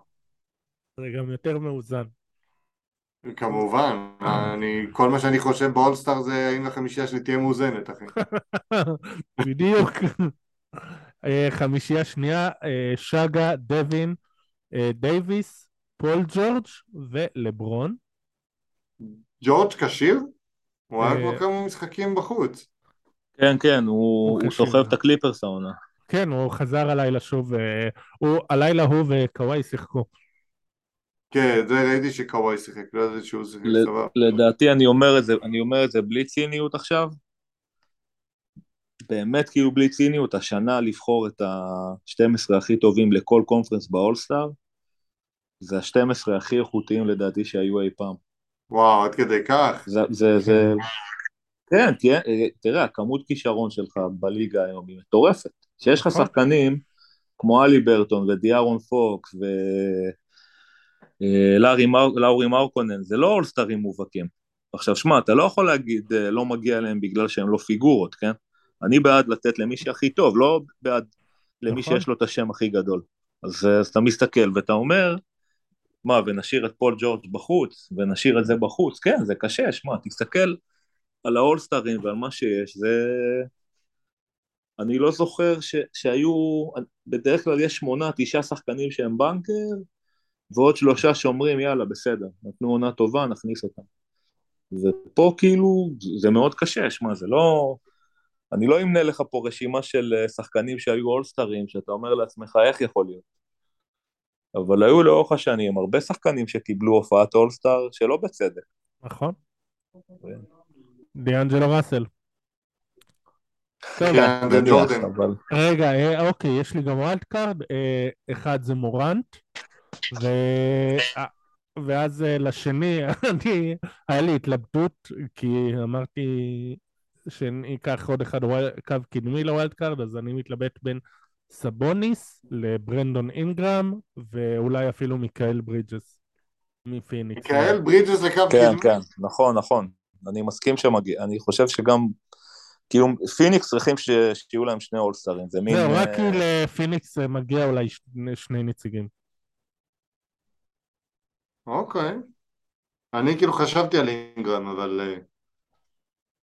זה גם יותר מאוזן. כמובן, אני, כל מה שאני חושב באולסטאר זה האם החמישייה שלי תהיה מאוזנת, אחי. בדיוק. אה, חמישייה שנייה, אה, שגה, דווין, אה, דייוויס, פול ג'ורג' ולברון. ג'ורג' כשיר? הוא היה אה, כבר כמה משחקים בחוץ. כן, כן, הוא. סוחב את הקליפרס העונה. כן, הוא חזר הלילה שוב, אה, הוא, הלילה הוא וקוואי שיחקו. כן, זה ראיתי שקוואי שיחק, לא ידעתי שהוא שיחק, סבבה. לדעתי, אני אומר את זה, אני אומר את זה בלי ציניות עכשיו. באמת כאילו בלי ציניות, השנה לבחור את ה-12 הכי טובים לכל קונפרנס באולסטאר, זה ה-12 הכי איכותיים לדעתי שהיו אי פעם. וואו, עד כדי כך. זה, זה, זה... כן, תראה, תראה, הכמות כישרון שלך בליגה היום היא מטורפת. שיש לך נכון. שחקנים כמו אלי ברטון ודיארון פוקס ולאורי מרקונן, זה לא אולסטרים מובהקים. עכשיו, שמע, אתה לא יכול להגיד אה, לא מגיע להם בגלל שהם לא פיגורות, כן? אני בעד לתת למי שהכי טוב, לא בעד למי נכון. שיש לו את השם הכי גדול. אז, אז אתה מסתכל ואתה אומר, מה, ונשאיר את פול ג'ורג' בחוץ, ונשאיר את זה בחוץ, כן, זה קשה, שמע, תסתכל על האולסטרים ועל מה שיש, זה... אני לא זוכר ש, שהיו, בדרך כלל יש שמונה, תשעה שחקנים שהם בנקר, ועוד שלושה שאומרים, יאללה, בסדר, נתנו עונה טובה, נכניס אותם. ופה כאילו, זה מאוד קשה, שמע, זה לא... אני לא אמנה לך פה רשימה של אה, שחקנים שהיו אולסטרים, שאתה אומר לעצמך, איך יכול להיות? אבל היו לאורך השנים הרבה שחקנים שקיבלו הופעת אולסטאר שלא בצדק. נכון. דיאנג'לו ראסל. כן. רגע, אה, אוקיי, יש לי גם wild card, אה, אחד זה מורנט, ו... ואז לשני, אני, היה לי התלבטות, כי אמרתי שאני אקח עוד אחד wil- קו קדמי ל wild card, אז אני מתלבט בין סבוניס לברנדון אינגרם, ואולי אפילו מיקאל ברידג'ס מפיניקס. מיכאל ברידג'ס לקו כן, קדמי. כן, נכון, נכון. אני מסכים שמגיע, אני חושב שגם, כאילו, פיניקס צריכים ש... שיהיו להם שני אולסטרים, זה מין... זהו, רק אה, כי לפיניקס אה, מגיע אולי שני, שני נציגים. אוקיי. אני כאילו חשבתי על אינגרם, אבל... אה,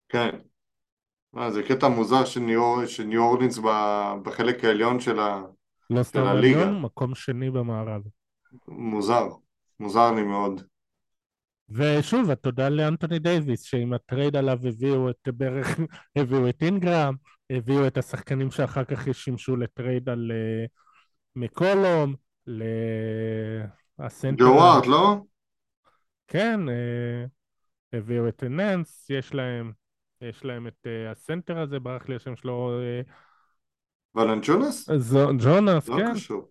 כן. מה, זה קטע מוזר של ניו, של ניו אורלינס בחלק העליון של ה... לא סתם הליגה. עליון, מקום שני במערב. מוזר. מוזר לי מאוד. ושוב, התודה לאנטוני דייוויס, שעם הטרייד עליו הביאו את בערך, הביאו את אינגרם, הביאו את השחקנים שאחר כך שימשו לטרייד על אה, מקולום, הסנטר... ג'וש הארט, לא? כן, אה, הביאו את ננס, יש להם, יש להם את אה, הסנטר הזה, ברח לי השם שלו, אה, ולנצ'ונס? זו- ג'ונס, לא כן. קשור.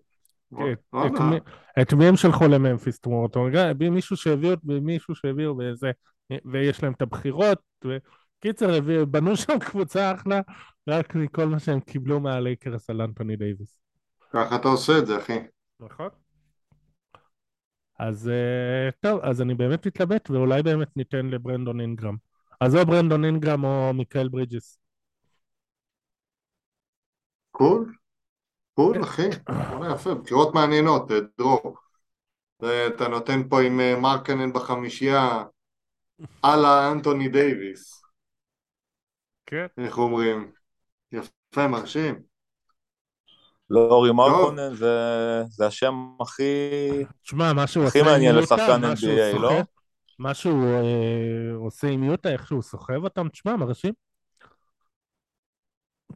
את- מי- הם שלחו לממפיס, רגע, מישהו שהביאו, מישהו שהביאו וזה, ויש להם את הבחירות, וקיצר, בנו שם קבוצה אחלה, רק מכל מה שהם קיבלו מהלייקרס על אנטוני דייוויס. ככה אתה עושה את זה, אחי. נכון. אז אה, טוב, אז אני באמת מתלבט, ואולי באמת ניתן לברנדון אינגרם. אז או ברנדון אינגרם או מיקל ברידג'ס. cool. cool, אחי. וואלה, יפה, בחירות מעניינות, אה, דרור. ואתה נותן פה עם אה, מרקנן בחמישייה, הלאה אנטוני דייוויס. כן. איך אומרים? יפה, מרשים. לאורי מרקונן זה, זה השם הכי... תשמע, מה שהוא הכי מעניין לשחקן NBA, לא? מה שהוא אה, עושה עם יוטה, איך שהוא סוחב אותם, תשמע, מרשים.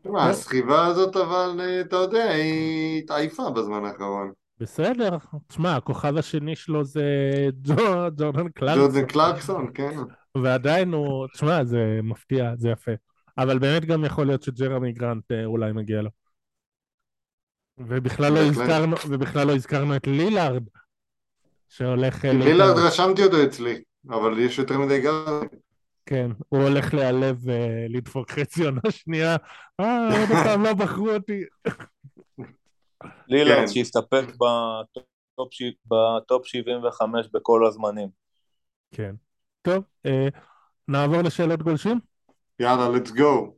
תשמע, הסחיבה הזאת, אבל אה, אתה יודע, היא התעייפה בזמן האחרון. בסדר, תשמע, הכוכב השני שלו זה ג'ו- ג'ורדן קלארקסון, ג'ורדן קלרקסון, כן. ועדיין הוא, תשמע, זה מפתיע, זה יפה. אבל באמת גם יכול להיות שג'רמי גרנט אה, אולי מגיע לו. ובכלל לא. הזכרנו, ובכלל לא הזכרנו את לילארד, שהולך... אה, לילארד רשמתי אותו אצלי, אבל יש יותר מדי גארדים. כן, הוא הולך להיעלב ולדפוק חצי עונה שנייה. אה, עוד פעם לא בחרו אותי. לילארד כן. שהסתפק בטופ, ש... בטופ 75 בכל הזמנים. כן. טוב, אה, נעבור לשאלות גולשים? יאללה, let's go.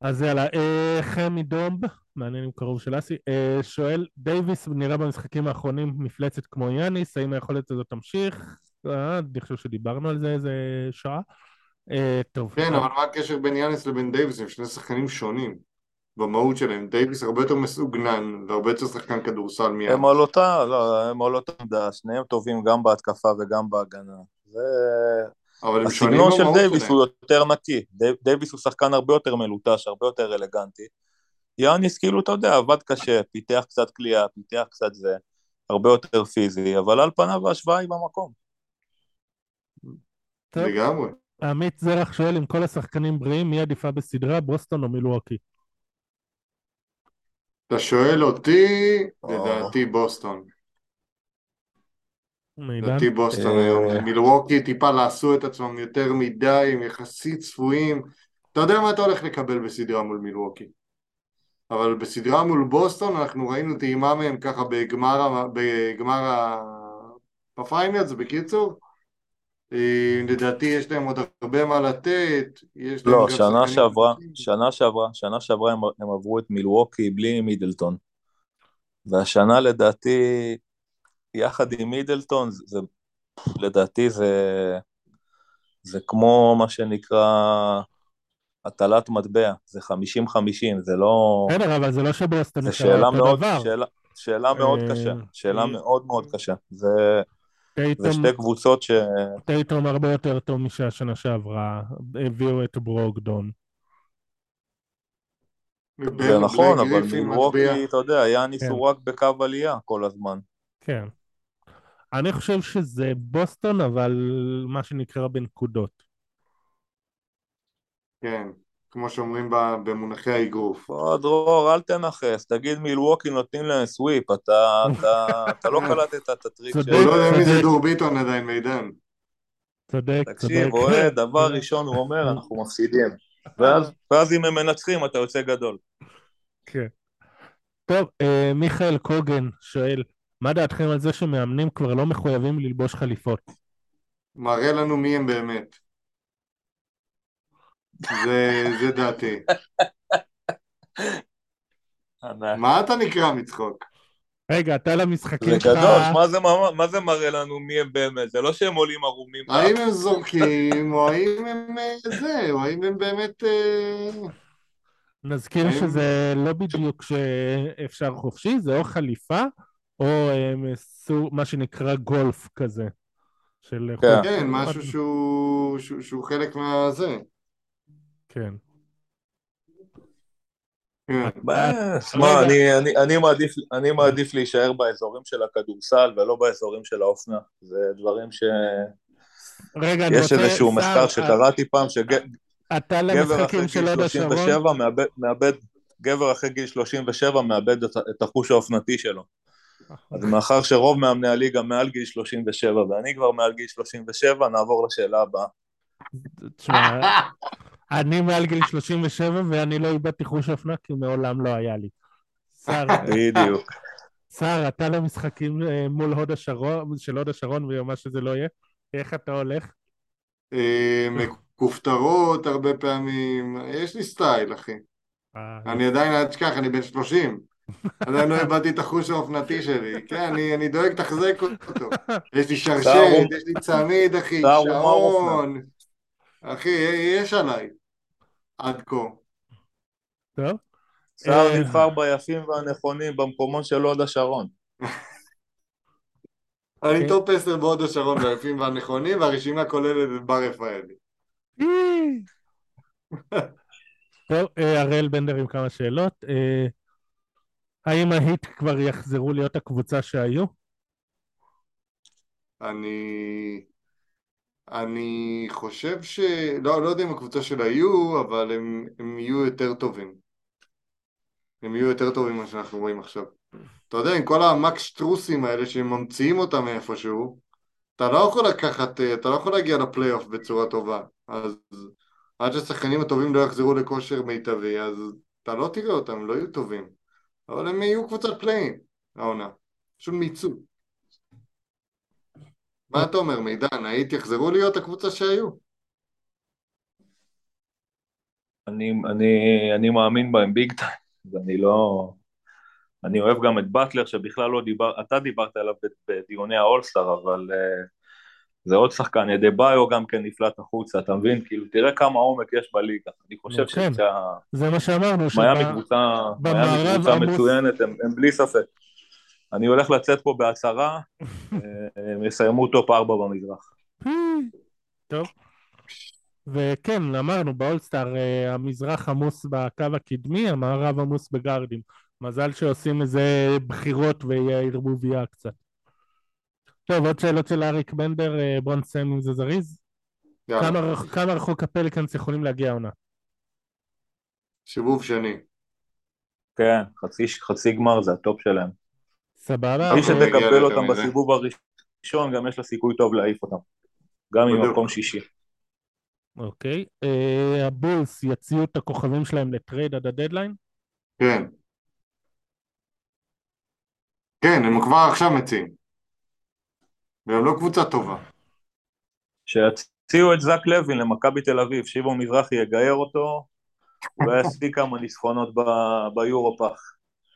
אז יאללה, אה, חמי דומב, מעניין אם קרוב של אסי, אה, שואל, דייוויס נראה במשחקים האחרונים מפלצת כמו יאניס, האם היכולת הזאת תמשיך? אה, אני חושב שדיברנו על זה איזה שעה. אה, טוב. כן, אבל מה הקשר בין יאניס לבין דייוויס? הם שני שחקנים שונים במהות שלהם. דייוויס הרבה יותר מסוגנן והרבה יותר שחקן כדורסל מיאניס. הם על אותה, לא, הם על אותה עמדה, שניהם טובים גם בהתקפה וגם בהגנה. זה... אבל הם שונים הסגנון של במהות דייוויס שלהם. הוא יותר נקי, דייוויס הוא שחקן הרבה יותר מלוטש, הרבה יותר אלגנטי. יאניס כאילו, אתה יודע, עבד קשה, פיתח קצת קליעה, פיתח קצת זה, הרבה יותר פיזי, אבל על פניו ההשוואה היא במקום. טוב. לגמרי. עמית זרח שואל אם כל השחקנים בריאים, מי עדיפה בסדרה, בוסטון או מילווקי? אתה שואל אותי, או. לדעתי בוסטון. לדעתי בוסטון אה. היום. מילווקי טיפה לעשו את עצמם יותר מדי, הם יחסית צפויים. אתה יודע מה אתה הולך לקבל בסדרה מול מילווקי. אבל בסדרה מול בוסטון אנחנו ראינו טעימה מהם ככה בגמר ה... בפיינלס, בקיצור. אה, לדעתי יש להם עוד הרבה מה לתת. יש להם לא, שנה שעברה. שנה שעברה, שנה שעברה הם, הם עברו את מילווקי בלי מידלטון. והשנה לדעתי, יחד עם מידלטון, זה, זה- לדעתי זה, זה כמו מה שנקרא הטלת מטבע, זה 50-50, זה לא... בסדר, אבל זה לא שבוסטון זה שאלה מאוד. שאלה, שאלה מאוד אה, קשה, שאלה אה, מאוד מאוד קשה. זה, זה טייטום, שתי קבוצות ש... טייטום הרבה יותר טוב משהשנה שעברה, הביאו את ברוקדון. זה נכון, אבל מילווקי. אתה יודע, יאניס כן. הוא רק בקו עלייה כל הזמן. כן. אני חושב שזה בוסטון, אבל מה שנקרא בנקודות. כן, כמו שאומרים ב- במונחי האגרוף. בוא, דרור, אל תנכס, תגיד מילווקי נותנים להם סוויפ, אתה, אתה, אתה לא קלטת את הטריק צודק. הוא לא. יודע מי זה. דור ביטון עדיין, מידן. צודק, צודק. תקשיב, אוהד, דבר ראשון הוא אומר, אנחנו מפסידים. ואז, ואז אם הם מנצחים, אתה יוצא גדול. כן. טוב, אה, מיכאל קוגן שואל, מה דעתכם על זה שמאמנים כבר לא מחויבים ללבוש חליפות? מראה לנו מי הם באמת. זה, זה דעתי. מה אתה נקרא מצחוק? רגע, אתה זה למשחקים שלך... גדול, מה זה, מה, מה זה מראה לנו מי הם באמת? זה לא שהם עולים ערומים. האם הם זורקים, או האם הם אה, זה, או האם הם באמת... אה, נזכיר האם- שזה לא בדיוק שאפשר חופשי, זה או חליפה, או הם עשו מה שנקרא גולף כזה. של כן. כן, משהו שהוא, שהוא, שהוא חלק מהזה. כן. כן. אה, שמע, אני, אני, אני, מעדיף, להישאר באזורים של הכדורסל ולא באזורים של האופנה. זה דברים ש... רגע, אני יש רוצה... איזשהו שר, מחקר שקראתי פעם, שגבר אתה אחרי גיל הוד השרון? 37 מאבד, מאבד, גבר אחרי גיל 37 מאבד את, את החוש האופנתי שלו. אז מאחר שרוב מאמני הליגה מעל גיל 37 ואני כבר מעל גיל 37, נעבור לשאלה הבאה. תשמע, אני מעל גיל 37 ואני לא איבדתי חוש אופנה כי מעולם לא היה לי. שר, בדיוק. שר, אתה למשחקים אה, מול הוד השרון, של הוד השרון ומה שזה לא יהיה, איך אתה הולך? אה, מכופתרות הרבה פעמים, יש לי סטייל אחי. אה, אני עדיין, אל תשכח, אני בן 30. עדיין לא איבדתי את החוש האופנתי שלי. כן, אני, אני דואג לתחזק אותו. יש לי שרשרת, יש לי צמיד, אחי. שעון. אחי, יש עליי. עד כה. טוב? סער אה. נבחר ביפים והנכונים במקומות של הוד השרון. אני כן. טופ 10 בהוד השרון ביפים והנכונים, והרשימה כוללת את בר רפאלי. טוב, אה, הראל בנדר עם כמה שאלות. אה, האם ההיט כבר יחזרו להיות הקבוצה שהיו? אני... אני חושב ש... לא, לא יודע אם הקבוצה של היו, אבל הם, הם יהיו יותר טובים. הם יהיו יותר טובים ממה שאנחנו רואים עכשיו. אתה יודע, עם כל המקס שטרוסים האלה שממציאים אותם מאיפשהו, אתה לא יכול לקחת, אתה לא יכול להגיע לפלייאוף בצורה טובה. אז עד שהשחקנים הטובים לא יחזרו לכושר מיטבי, אז אתה לא תראה אותם, לא יהיו טובים. אבל הם יהיו קבוצת פלאים, העונה. פשוט מיצו. מה אתה אומר, מידן? היית יחזרו להיות הקבוצה שהיו? אני, אני, אני מאמין בהם ביג טיים, ואני לא... אני אוהב גם את באטלר, שבכלל לא דיבר... אתה דיברת עליו ב- בדיוני האולסטאר, אבל אה, זה עוד שחקן, אדבאיו גם כן נפלט החוצה, אתה מבין? כאילו, תראה כמה עומק יש בליגה. אני חושב כן, שה... זה מה שאמרנו, מיאמי קבוצה, מיאמי קבוצה מצוינת, הם, הם בלי ספק. אני הולך לצאת פה בהצהרה, הם יסיימו טופ ארבע במזרח. טוב. וכן, אמרנו, באולסטאר אה, המזרח עמוס בקו הקדמי, המערב עמוס בגארדים. מזל שעושים איזה בחירות ויהיה ערבוביה קצת. טוב, עוד שאלות של אריק בנדר, אה, בוא נסיים עם זה זריז. כמה, כמה רחוק הפליקאנס יכולים להגיע העונה? סיבוב שני. כן, חצי, חצי גמר זה הטופ שלהם. סבבה. מי שתקבל אותם בסיבוב הראשון, גם יש לה סיכוי טוב להעיף אותם. גם עם מקום שישי. אוקיי. אה, הבולס יציעו את הכוכבים שלהם לטרייד עד הדדליין? כן. כן, הם כבר עכשיו מציעים. והם לא קבוצה טובה. שיציעו את זק לוין למכבי תל אביב, שיבו מזרחי יגייר אותו, אולי יעשי כמה ניסחונות ביורופח.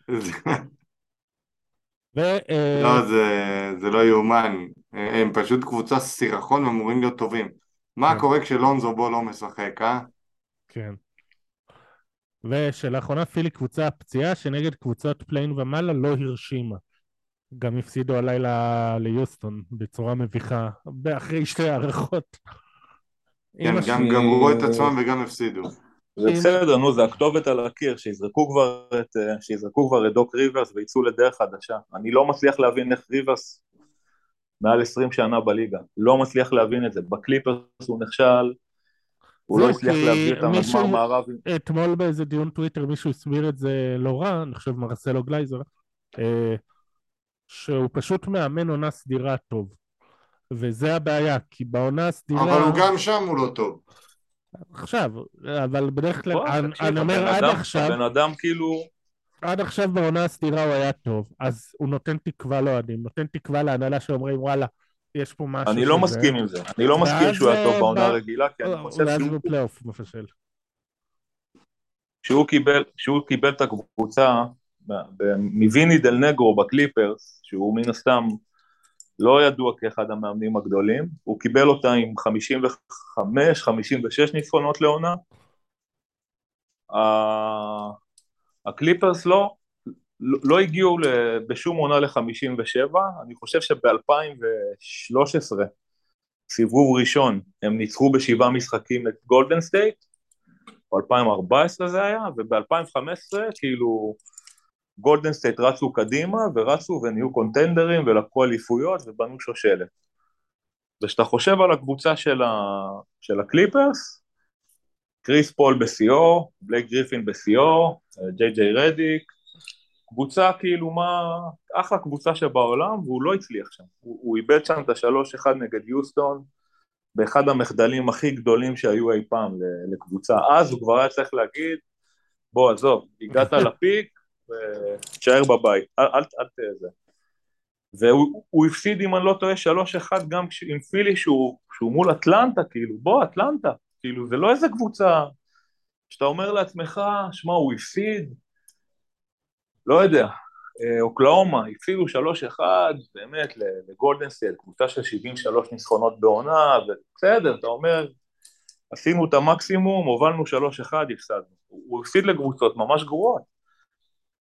ו... אה, לא, זה, זה לא יאומן, הם פשוט קבוצה סירחון ואמורים להיות טובים. מה כן. קורה כשלונזו בו לא משחק, אה? כן. ושלאחרונה פילי קבוצה פציעה שנגד קבוצות פליין ומעלה לא הרשימה. גם הפסידו הלילה ליוסטון בצורה מביכה, אחרי שתי הערכות. כן, גם גמרו את עצמם וגם הפסידו. זה בסדר, נו, זה הכתובת על הקיר, שיזרקו כבר את, שיזרקו כבר את דוק ריברס ויצאו לדרך חדשה. אני לא מצליח להבין איך ריברס מעל 20 שנה בליגה. לא מצליח להבין את זה. בקליפרס הוא נכשל, הוא לא הצליח להביא את המגמר מערב. אתמול באיזה דיון טוויטר מישהו הסביר את זה לא רע, אני חושב מרסלו גלייזר, אה, שהוא פשוט מאמן עונה סדירה טוב. וזה הבעיה, כי בעונה הסדירה... אבל הוא גם שם הוא לא טוב. עכשיו, אבל בדרך כלל, אני אומר עד עכשיו... הבן אדם כאילו... עד עכשיו בעונה הסדירה הוא היה טוב, אז הוא נותן תקווה לאוהדים, נותן תקווה להנהלה שאומרים וואלה, יש פה משהו אני לא מסכים עם זה, אני לא מסכים שהוא היה טוב בעונה הרגילה, כי אני חושב שהוא... ואז בפלייאוף מפשל. כשהוא קיבל את הקבוצה מוויני דל נגרו בקליפרס, שהוא מן הסתם לא ידוע כאחד המאמנים הגדולים, הוא קיבל אותה עם 55-56 ניצחונות לעונה. הקליפרס לא, לא הגיעו בשום עונה ל-57, אני חושב שב-2013, סיבוב ראשון, הם ניצחו בשבעה משחקים את גולדן סטייט, או 2014 זה היה, וב-2015 כאילו גולדן סטייט רצו קדימה ורצו ונהיו קונטנדרים ולקחו אליפויות ובנו שושלת. וכשאתה חושב על הקבוצה של, ה... של הקליפרס, קריס פול בשיאו, בלייק גריפין בשיאו, ג'יי ג'יי רדיק, קבוצה כאילו מה, אחלה קבוצה שבעולם והוא לא הצליח שם, הוא, הוא איבד שם את השלוש אחד נגד יוסטון באחד המחדלים הכי גדולים שהיו אי פעם לקבוצה, אז הוא כבר היה צריך להגיד בוא עזוב, הגעת ל peak ותשאר בבית, אל, אל, אל תהיה זה. והוא הפסיד אם אני לא טועה שלוש אחד גם עם פילי שהוא, שהוא מול אטלנטה כאילו, בוא אטלנטה, כאילו זה לא איזה קבוצה שאתה אומר לעצמך, שמע הוא הפסיד, לא יודע, אה, אוקלאומה הפסידו שלוש אחד באמת לגולדנסטייל, קבוצה של 73 ניסחונות בעונה, ובסדר, אתה אומר, עשינו את המקסימום, הובלנו שלוש אחד, הפסדנו. הוא הפסיד לקבוצות ממש גרועות.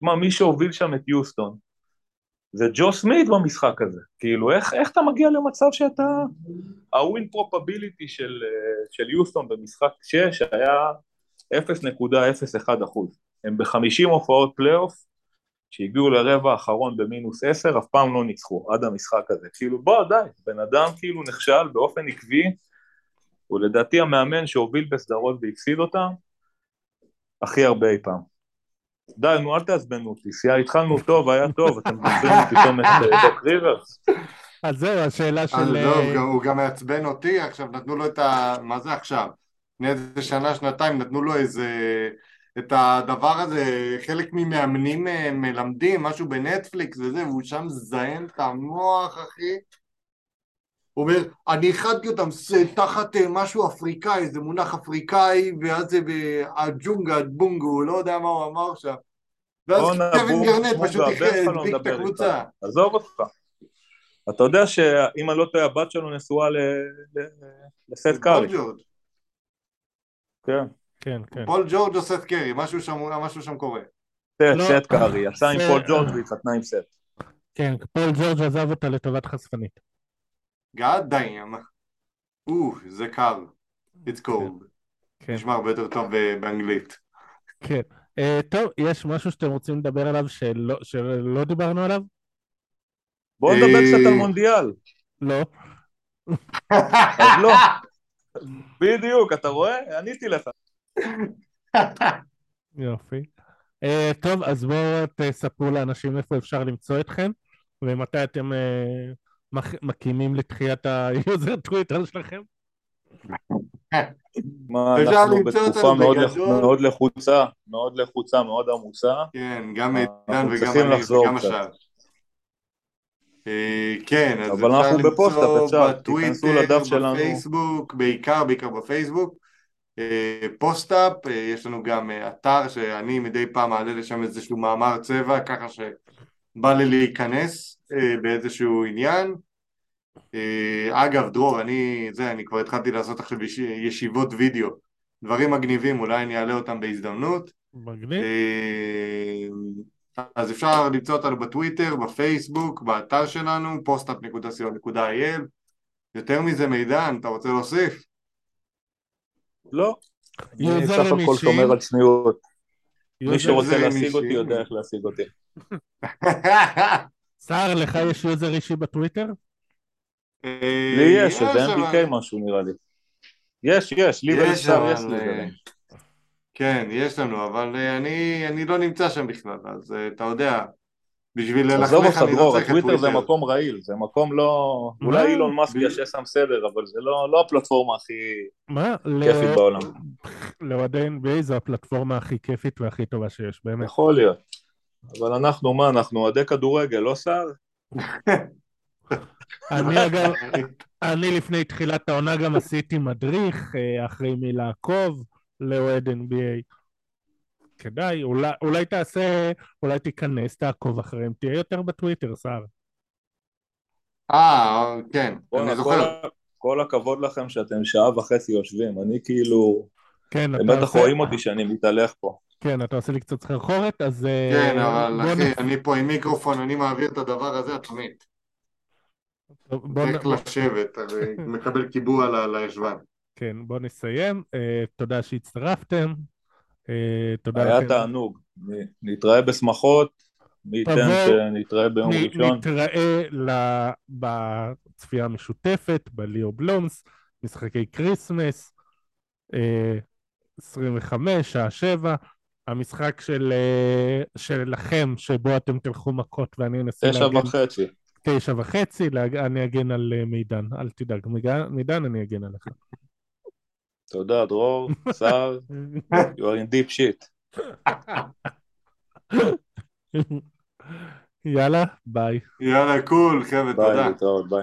מה, מי שהוביל שם את יוסטון זה ג'ו סמית במשחק הזה. כאילו, איך, איך אתה מגיע למצב שאתה... ה win probability של, של יוסטון במשחק 6 היה 0.01 אחוז. הם בחמישים הופעות פלייאוף שהגיעו לרבע האחרון במינוס 10, אף פעם לא ניצחו עד המשחק הזה. כאילו, בוא, די, בן אדם כאילו נכשל באופן עקבי, הוא לדעתי המאמן שהוביל בסדרות והפסיד אותם הכי הרבה אי פעם. די, נו, אל תעצבנו אותי, התחלנו טוב, היה טוב, אתם מעצבנים פתאום את דוק אה, ריברס. אז זהו, השאלה של... אה, הוא גם מעצבן אותי, עכשיו נתנו לו את ה... מה זה עכשיו? לפני איזה שנה, שנתיים, נתנו לו איזה... את הדבר הזה, חלק ממאמנים אה, מלמדים, משהו בנטפליקס וזה, והוא שם זיין את המוח, אחי. הוא אומר, אני איחדתי אותם תחת משהו אפריקאי, זה מונח אפריקאי, ואז זה הג'ונגה, בונגו, לא יודע מה הוא אמר שם. ואז קווין גארנט פשוט הדביק את הקבוצה. עזוב אותך. אתה יודע שאם אני לא טועה, הבת שלו נשואה לסת' קארי. כן, כן, כן. פול ג'ורג' או סת' קארי, משהו שם, משהו שם קורה. סת', לא. סת' קארי, יצא עם פול ג'ורג' והתחתנה עם סת'. כן, פול ג'ורג' עזב אותה לטובת חשפנית. God damn. או, זה קר. It's cold. כן, נשמע הרבה יותר טוב ב- באנגלית. כן. אה, טוב, יש משהו שאתם רוצים לדבר עליו שלא, שלא דיברנו עליו? בואו נדבר אה, קצת על מונדיאל. לא. אז לא. בדיוק, אתה רואה? עניתי לך. יופי. אה, טוב, אז בואו תספרו לאנשים איפה אפשר למצוא אתכם, ומתי אתם אה, מח- מקימים לתחיית ה user טוויטר שלכם. מה, אנחנו בתקופה מאוד לח- בגדול. מאוד לחוצה, מאוד לחוצה, מאוד עמוסה. כן, גם עידן אנחנו וגם אני וגם. השאר. אה, כן, אז אבל אפשר למצוא אפשר, תיכנסו בטוויטר, לדף שלנו. בפייסבוק, בעיקר, בעיקר בפייסבוק. אה, פוסט-אפ, אה, יש לנו גם אתר שאני מדי פעם מעלה לשם איזשהו מאמר צבע, ככה שבא לי להיכנס אה, באיזשהו עניין. אה, אגב, דרור, אני, זה, אני כבר התחלתי לעשות עכשיו יש- ישיבות וידאו, דברים מגניבים, אולי אני אעלה אותם בהזדמנות. מגניב. אה, אז אפשר למצוא אותנו בטוויטר, בפייסבוק, באתר שלנו, postup.co.il. יותר מזה, מידן, אתה רוצה להוסיף? לא. אני יוזרים סך הכל. שומר על צניעות. מי שרוצה להשיג אותי. יודע איך להשיג אותי. סער, לך יש user אישי בטוויטר? לי יש, אבל- MBK משהו נראה לי. יש, יש, לי ולסער יש יוזרים. אה, כן, יש לנו, אבל אה, אני, אני לא נמצא שם בכלל, אז אה, אתה יודע, בשביל עזוב ללכלך אותך אני לא דרור, צריך את הטוויטר זה טוויטר. מקום רעיל, זה מקום לא... מה? אולי אילון מאסק ב- יעשה שם סדר, אבל זה לא לא הפלטפורמה הכי מה? כיפית ל- בעולם. לאוהדי NBA זו הפלטפורמה הכי כיפית והכי טובה שיש, באמת. יכול להיות. אבל אנחנו מה, אנחנו אוהדי כדורגל, לא סער? אני אגב, אני לפני תחילת העונה גם עשיתי מדריך אה, אחרי מי לעקוב לאוהד NBA. כדאי, אולי, אולי תעשה, אולי תיכנס, תעקוב אחריהם, תהיה יותר בטוויטר, סער. אה, כן, אני כל זוכר. כל הכבוד לכם שאתם שעה וחצי יושבים, אני כאילו, כן, אתה בטח רואים אותי שאני מתהלך פה. כן, אתה עושה לי קצת סחרחורת, אז... אה, כן, אבל אחי, אני פה עם מיקרופון, אני מעביר את הדבר הזה. בוא נ- צריך לשבת, אני מקבל קיבוע לישבן. כן, בוא נסיים. אה, תודה שהצטרפתם. אה, תודה היה לכם. תענוג. נ- נתראה בשמחות, מי ייתן שנתראה ביום ראשון. נתראה בצפייה המשותפת, בליאו בלומס, משחקי כריסמס, אה, 25, שעה 7, המשחק של, אה, שלכם, שבו אתם תלכו מכות ואני אנסה תשע להגן, וחצי. תשע וחצי, אני אגן על אה, מידן, אל תדאג, מידן אני אגן עליך. תודה, דרור, סער, you are in deep shit. יאללה, ביי. יאללה, קול, חבר'ה, ביי, תודה. להתראות, ביי.